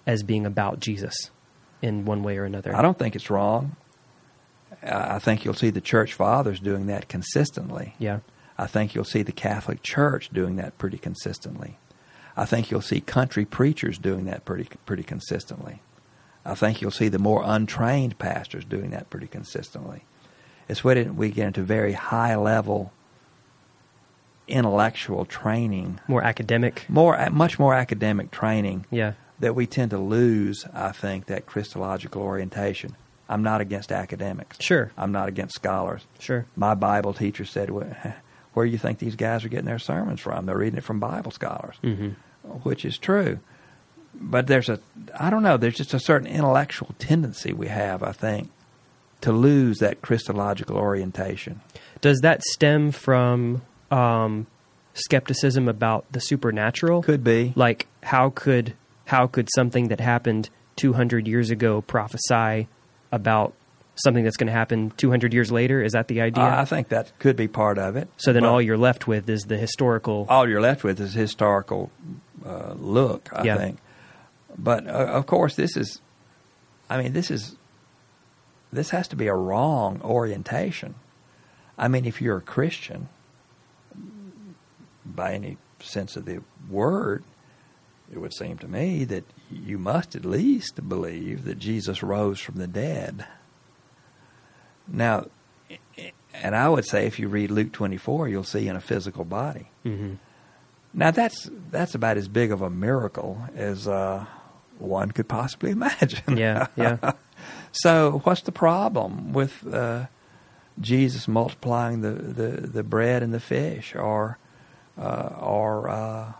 as being about Jesus. in one way or another. I don't think it's wrong. I I think you'll see the church fathers doing that consistently. Yeah. I think you'll see the Catholic Church doing that pretty consistently. I think you'll see country preachers doing that pretty pretty consistently. I think you'll see the more untrained pastors doing that pretty consistently. It's when we get into very high level intellectual training, More academic. more much more academic training Yeah. that we tend to lose. I think that Christological orientation. I'm not against academics. Sure. I'm not against scholars. Sure. My Bible teacher said, "Where do you think these guys are getting their sermons from? They're reading it from Bible scholars," hmm which is true. But there's a, I don't know, there's just a certain intellectual tendency we have, I think, to lose that Christological orientation. Does that stem from um, skepticism about the supernatural? Could be. Like how could how could something that happened 200 years ago prophesy about something that's going to happen 200 years later? Is that the idea? I I think that could be part of it. so then all you're left with is the historical. all you're left with is historical uh, look, I Yeah. think. But uh, of course, this is, I mean, this is, this has to be a wrong orientation. I mean, if you're a Christian, by any sense of the word, it would seem to me that you must at least believe that Jesus rose from the dead. Now, and I would say if you read Luke 24, you'll see in a physical body. hmm Now that's that's about as big of a miracle as uh, one could possibly imagine. Yeah, yeah. so what's the problem with uh, Jesus multiplying the, the, the bread and the fish, or uh, or uh,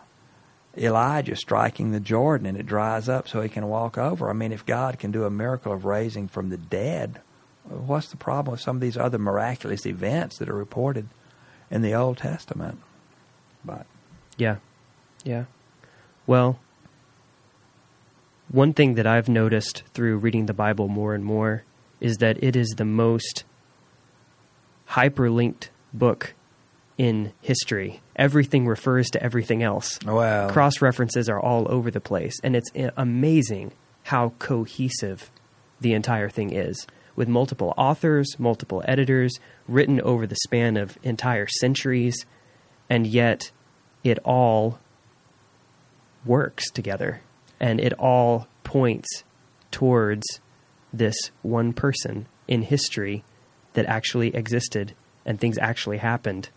Elijah striking the Jordan and it dries up so he can walk over? I mean, if God can do a miracle of raising from the dead, what's the problem with some of these other miraculous events that are reported in the Old Testament? But Yeah. Yeah. Well, one thing that I've noticed through reading the Bible more and more is that it is the most hyperlinked book in history. Everything refers to everything else. well, Cross references are all over the place, and it's uh, amazing how cohesive the entire thing is. With multiple authors, multiple editors, written over the span of entire centuries, and yet it all works together. And it all points towards this one person in history that actually existed and things actually happened.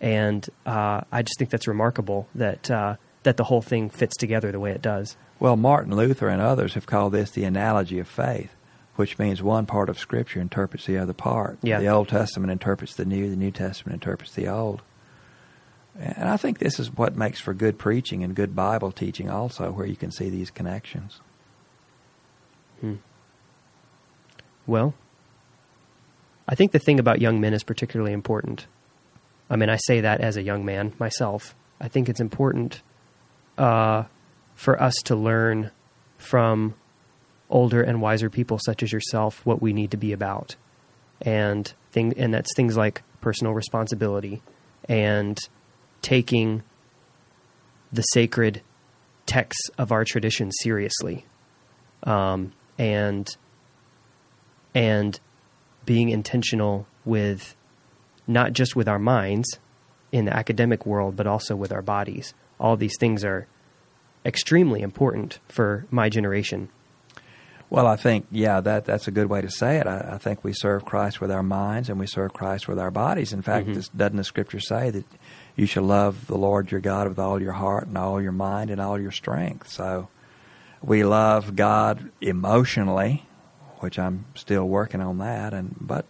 And uh, I just think that's remarkable that uh, that the whole thing fits together the way it does. Well, Martin Luther and others have called this the analogy of faith, which means one part of Scripture interprets the other part. Yeah. The Old Testament interprets the New, the New Testament interprets the Old. And I think this is what makes for good preaching and good Bible teaching, also, where you can see these connections. Hmm. Well, I think the thing about young men is particularly important. I mean, I say that as a young man myself. I think it's important uh, for us to learn from older and wiser people such as yourself what we need to be about, and thing, and that's things like personal responsibility and taking the sacred texts of our tradition seriously, um, and and being intentional with not just with our minds in the academic world, but also with our bodies. All these things are extremely important for my generation. Well, I think, yeah, that that's a good way to say it. I, I think we serve Christ with our minds and we serve Christ with our bodies. In fact, Mhm. this, doesn't the Scripture say that you shall love the Lord your God with all your heart and all your mind and all your strength? So we love God emotionally, which I'm still working on that, and but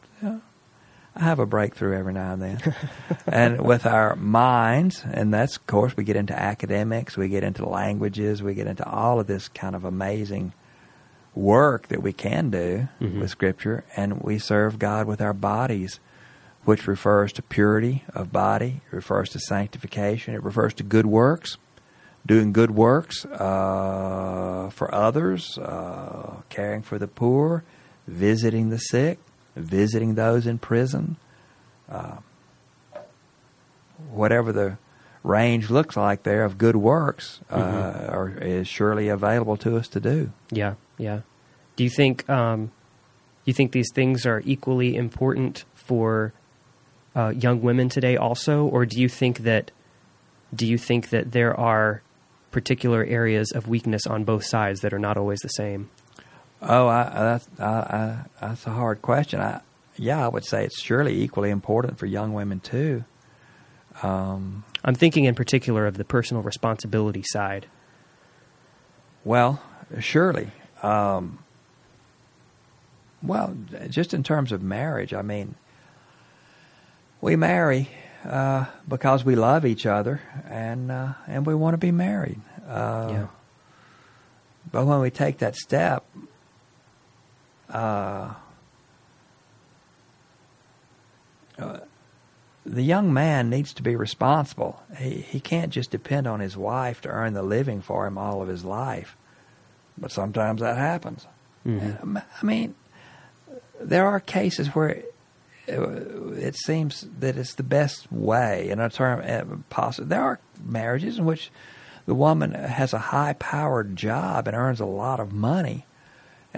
I have a breakthrough every now and then. and with our minds, and that's of course we get into academics, we get into languages, we get into all of this kind of amazing work that we can do Mhm. with Scripture, and we serve God with our bodies, which refers to purity of body, it refers to sanctification, it refers to good works, doing good works uh, for others, uh, caring for the poor, visiting the sick, visiting those in prison. Uh, whatever the range looks like there of good works uh, Mhm. are, is surely available to us to do. Yeah, yeah. Do you think um, you think these things are equally important for uh, young women today, also, or do you think that do you think that there are particular areas of weakness on both sides that are not always the same? Oh, I, that's I, I, that's a hard question. I, yeah, I would say it's surely equally important for young women too. Um, I'm thinking in particular of the personal responsibility side. Well, surely. Um, well, just in terms of marriage, I mean, we marry uh, because we love each other and uh, and we want to be married. Uh, yeah. But when we take that step, uh, uh, the young man needs to be responsible. He he can't just depend on his wife to earn the living for him all of his life. But sometimes that happens. Mm-hmm. I mean, there are cases where it seems that it's the best way in a term uh, possible. There are marriages in which the woman has a high-powered job and earns a lot of money,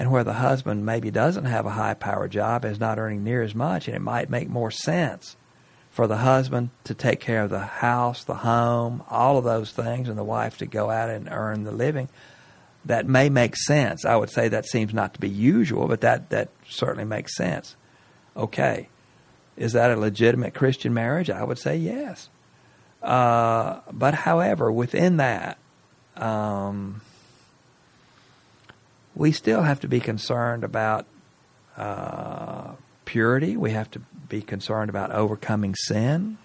and where the husband maybe doesn't have a high power job is not earning near as much, and it might make more sense for the husband to take care of the house, the home, all of those things, and the wife to go out and earn the living. That may make sense. I would say that seems not to be usual, but that, that certainly makes sense. Okay. Is that a legitimate Christian marriage? I would say yes. Uh, but however, within that, um, we still have to be concerned about uh, purity. We have to be concerned about overcoming sin.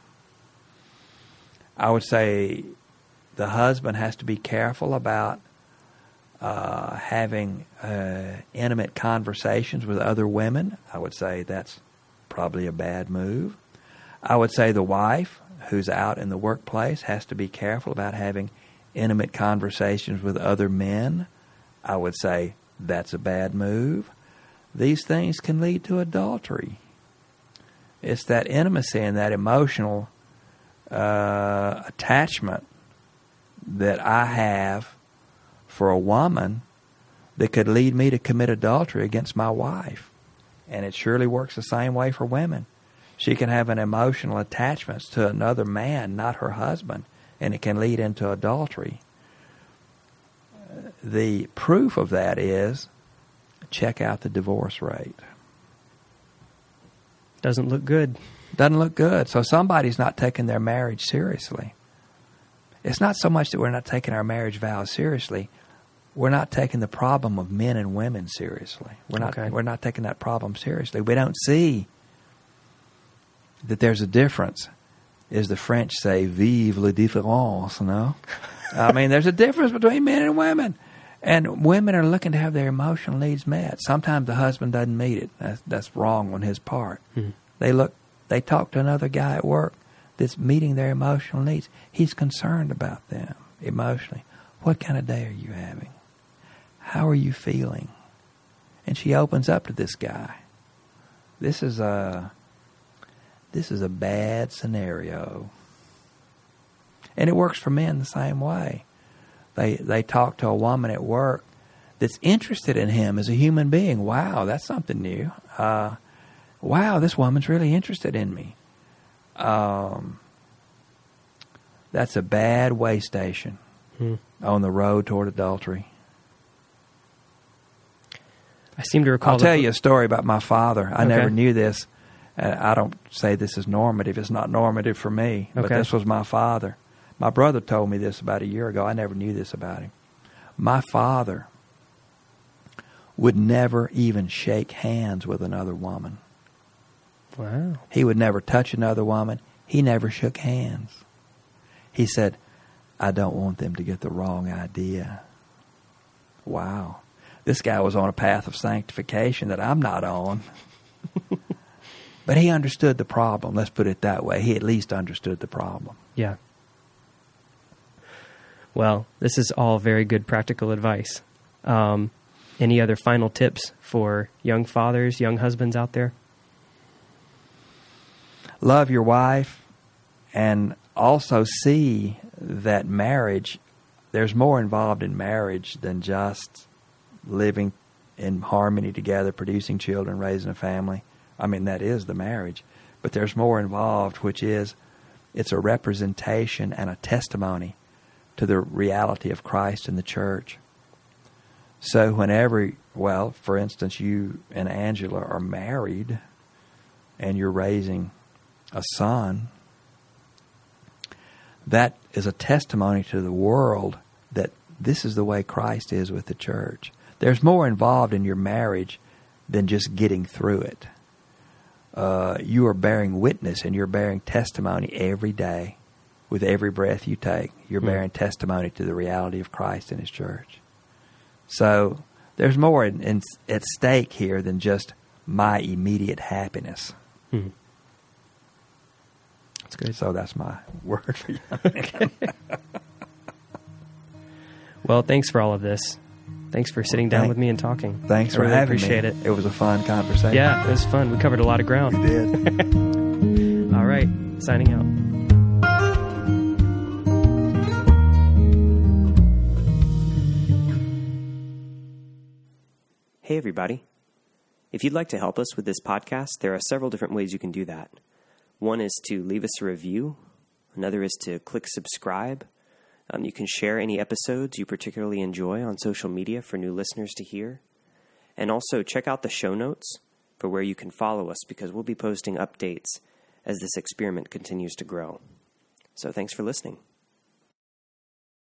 I would say the husband has to be careful about uh, having uh, intimate conversations with other women. I would say that's probably a bad move. I would say the wife who's out in the workplace has to be careful about having intimate conversations with other men. I would say that's a bad move. These things can lead to adultery. It's that intimacy and that emotional uh, attachment that I have for a woman that could lead me to commit adultery against my wife. And it surely works the same way for women. She can have an emotional attachment to another man, not her husband, and it can lead into adultery. The proof of that is check out the divorce rate. Doesn't look good. Doesn't look good. So somebody's not taking their marriage seriously. It's not so much that we're not taking our marriage vows seriously we're not taking the problem of men and women seriously. We're not okay. we're not taking that problem seriously. We don't see that there's a difference. As the French say, "Vive la différence." No, I mean there's a difference between men and women, and women are looking to have their emotional needs met. Sometimes the husband doesn't meet it. That's, that's wrong on his part. Hmm. They look, they talk to another guy at work that's meeting their emotional needs. He's concerned about them emotionally. What kind of day are you having? How are you feeling? And she opens up to this guy. This is a this is a bad scenario. And it works for men the same way. They they talk to a woman at work that's interested in him as a human being. Wow, that's something new. Uh, wow, this woman's really interested in me. Um, that's a bad way station hmm. on the road toward adultery. I seem to recall. I'll tell you a story about my father. I Okay. never knew this. Uh, I don't say this is normative. It's not normative for me. But this was my father. My brother told me this about a year ago. I never knew this about him. My father would never even shake hands with another woman. Wow. He would never touch another woman. He never shook hands. He said, I don't want them to get the wrong idea. Wow. This guy was on a path of sanctification that I'm not on. but he understood the problem. Let's put it that way. He at least understood the problem. Yeah. Well, this is all very good practical advice. Um, any other final tips for young fathers, young husbands out there? Love your wife and also see that marriage, there's more involved in marriage than just living in harmony together, producing children, raising a family. I mean, that is the marriage. But there's more involved, which is it's a representation and a testimony to the reality of Christ and the church. So, whenever, well, for instance, you and Angela are married and you're raising a son, that is a testimony to the world that this is the way Christ is with the church. There's more involved in your marriage than just getting through it. Uh, you are bearing witness and you're bearing testimony every day with every breath you take. You're mm. bearing testimony to the reality of Christ and His church. So there's more in, in, at stake here than just my immediate happiness. Mm. That's good. So that's my word for you. well, thanks for all of this. Thanks for sitting down Thank, with me and talking. Thanks I for really having appreciate me. Appreciate it. It was a fun conversation. Yeah, it was fun. We covered a lot of ground. We did. all right, signing out. Hey, everybody. If you'd like to help us with this podcast, there are several different ways you can do that. One is to leave us a review, another is to click subscribe. Um, you can share any episodes you particularly enjoy on social media for new listeners to hear. And also check out the show notes for where you can follow us because we'll be posting updates as this experiment continues to grow. So thanks for listening.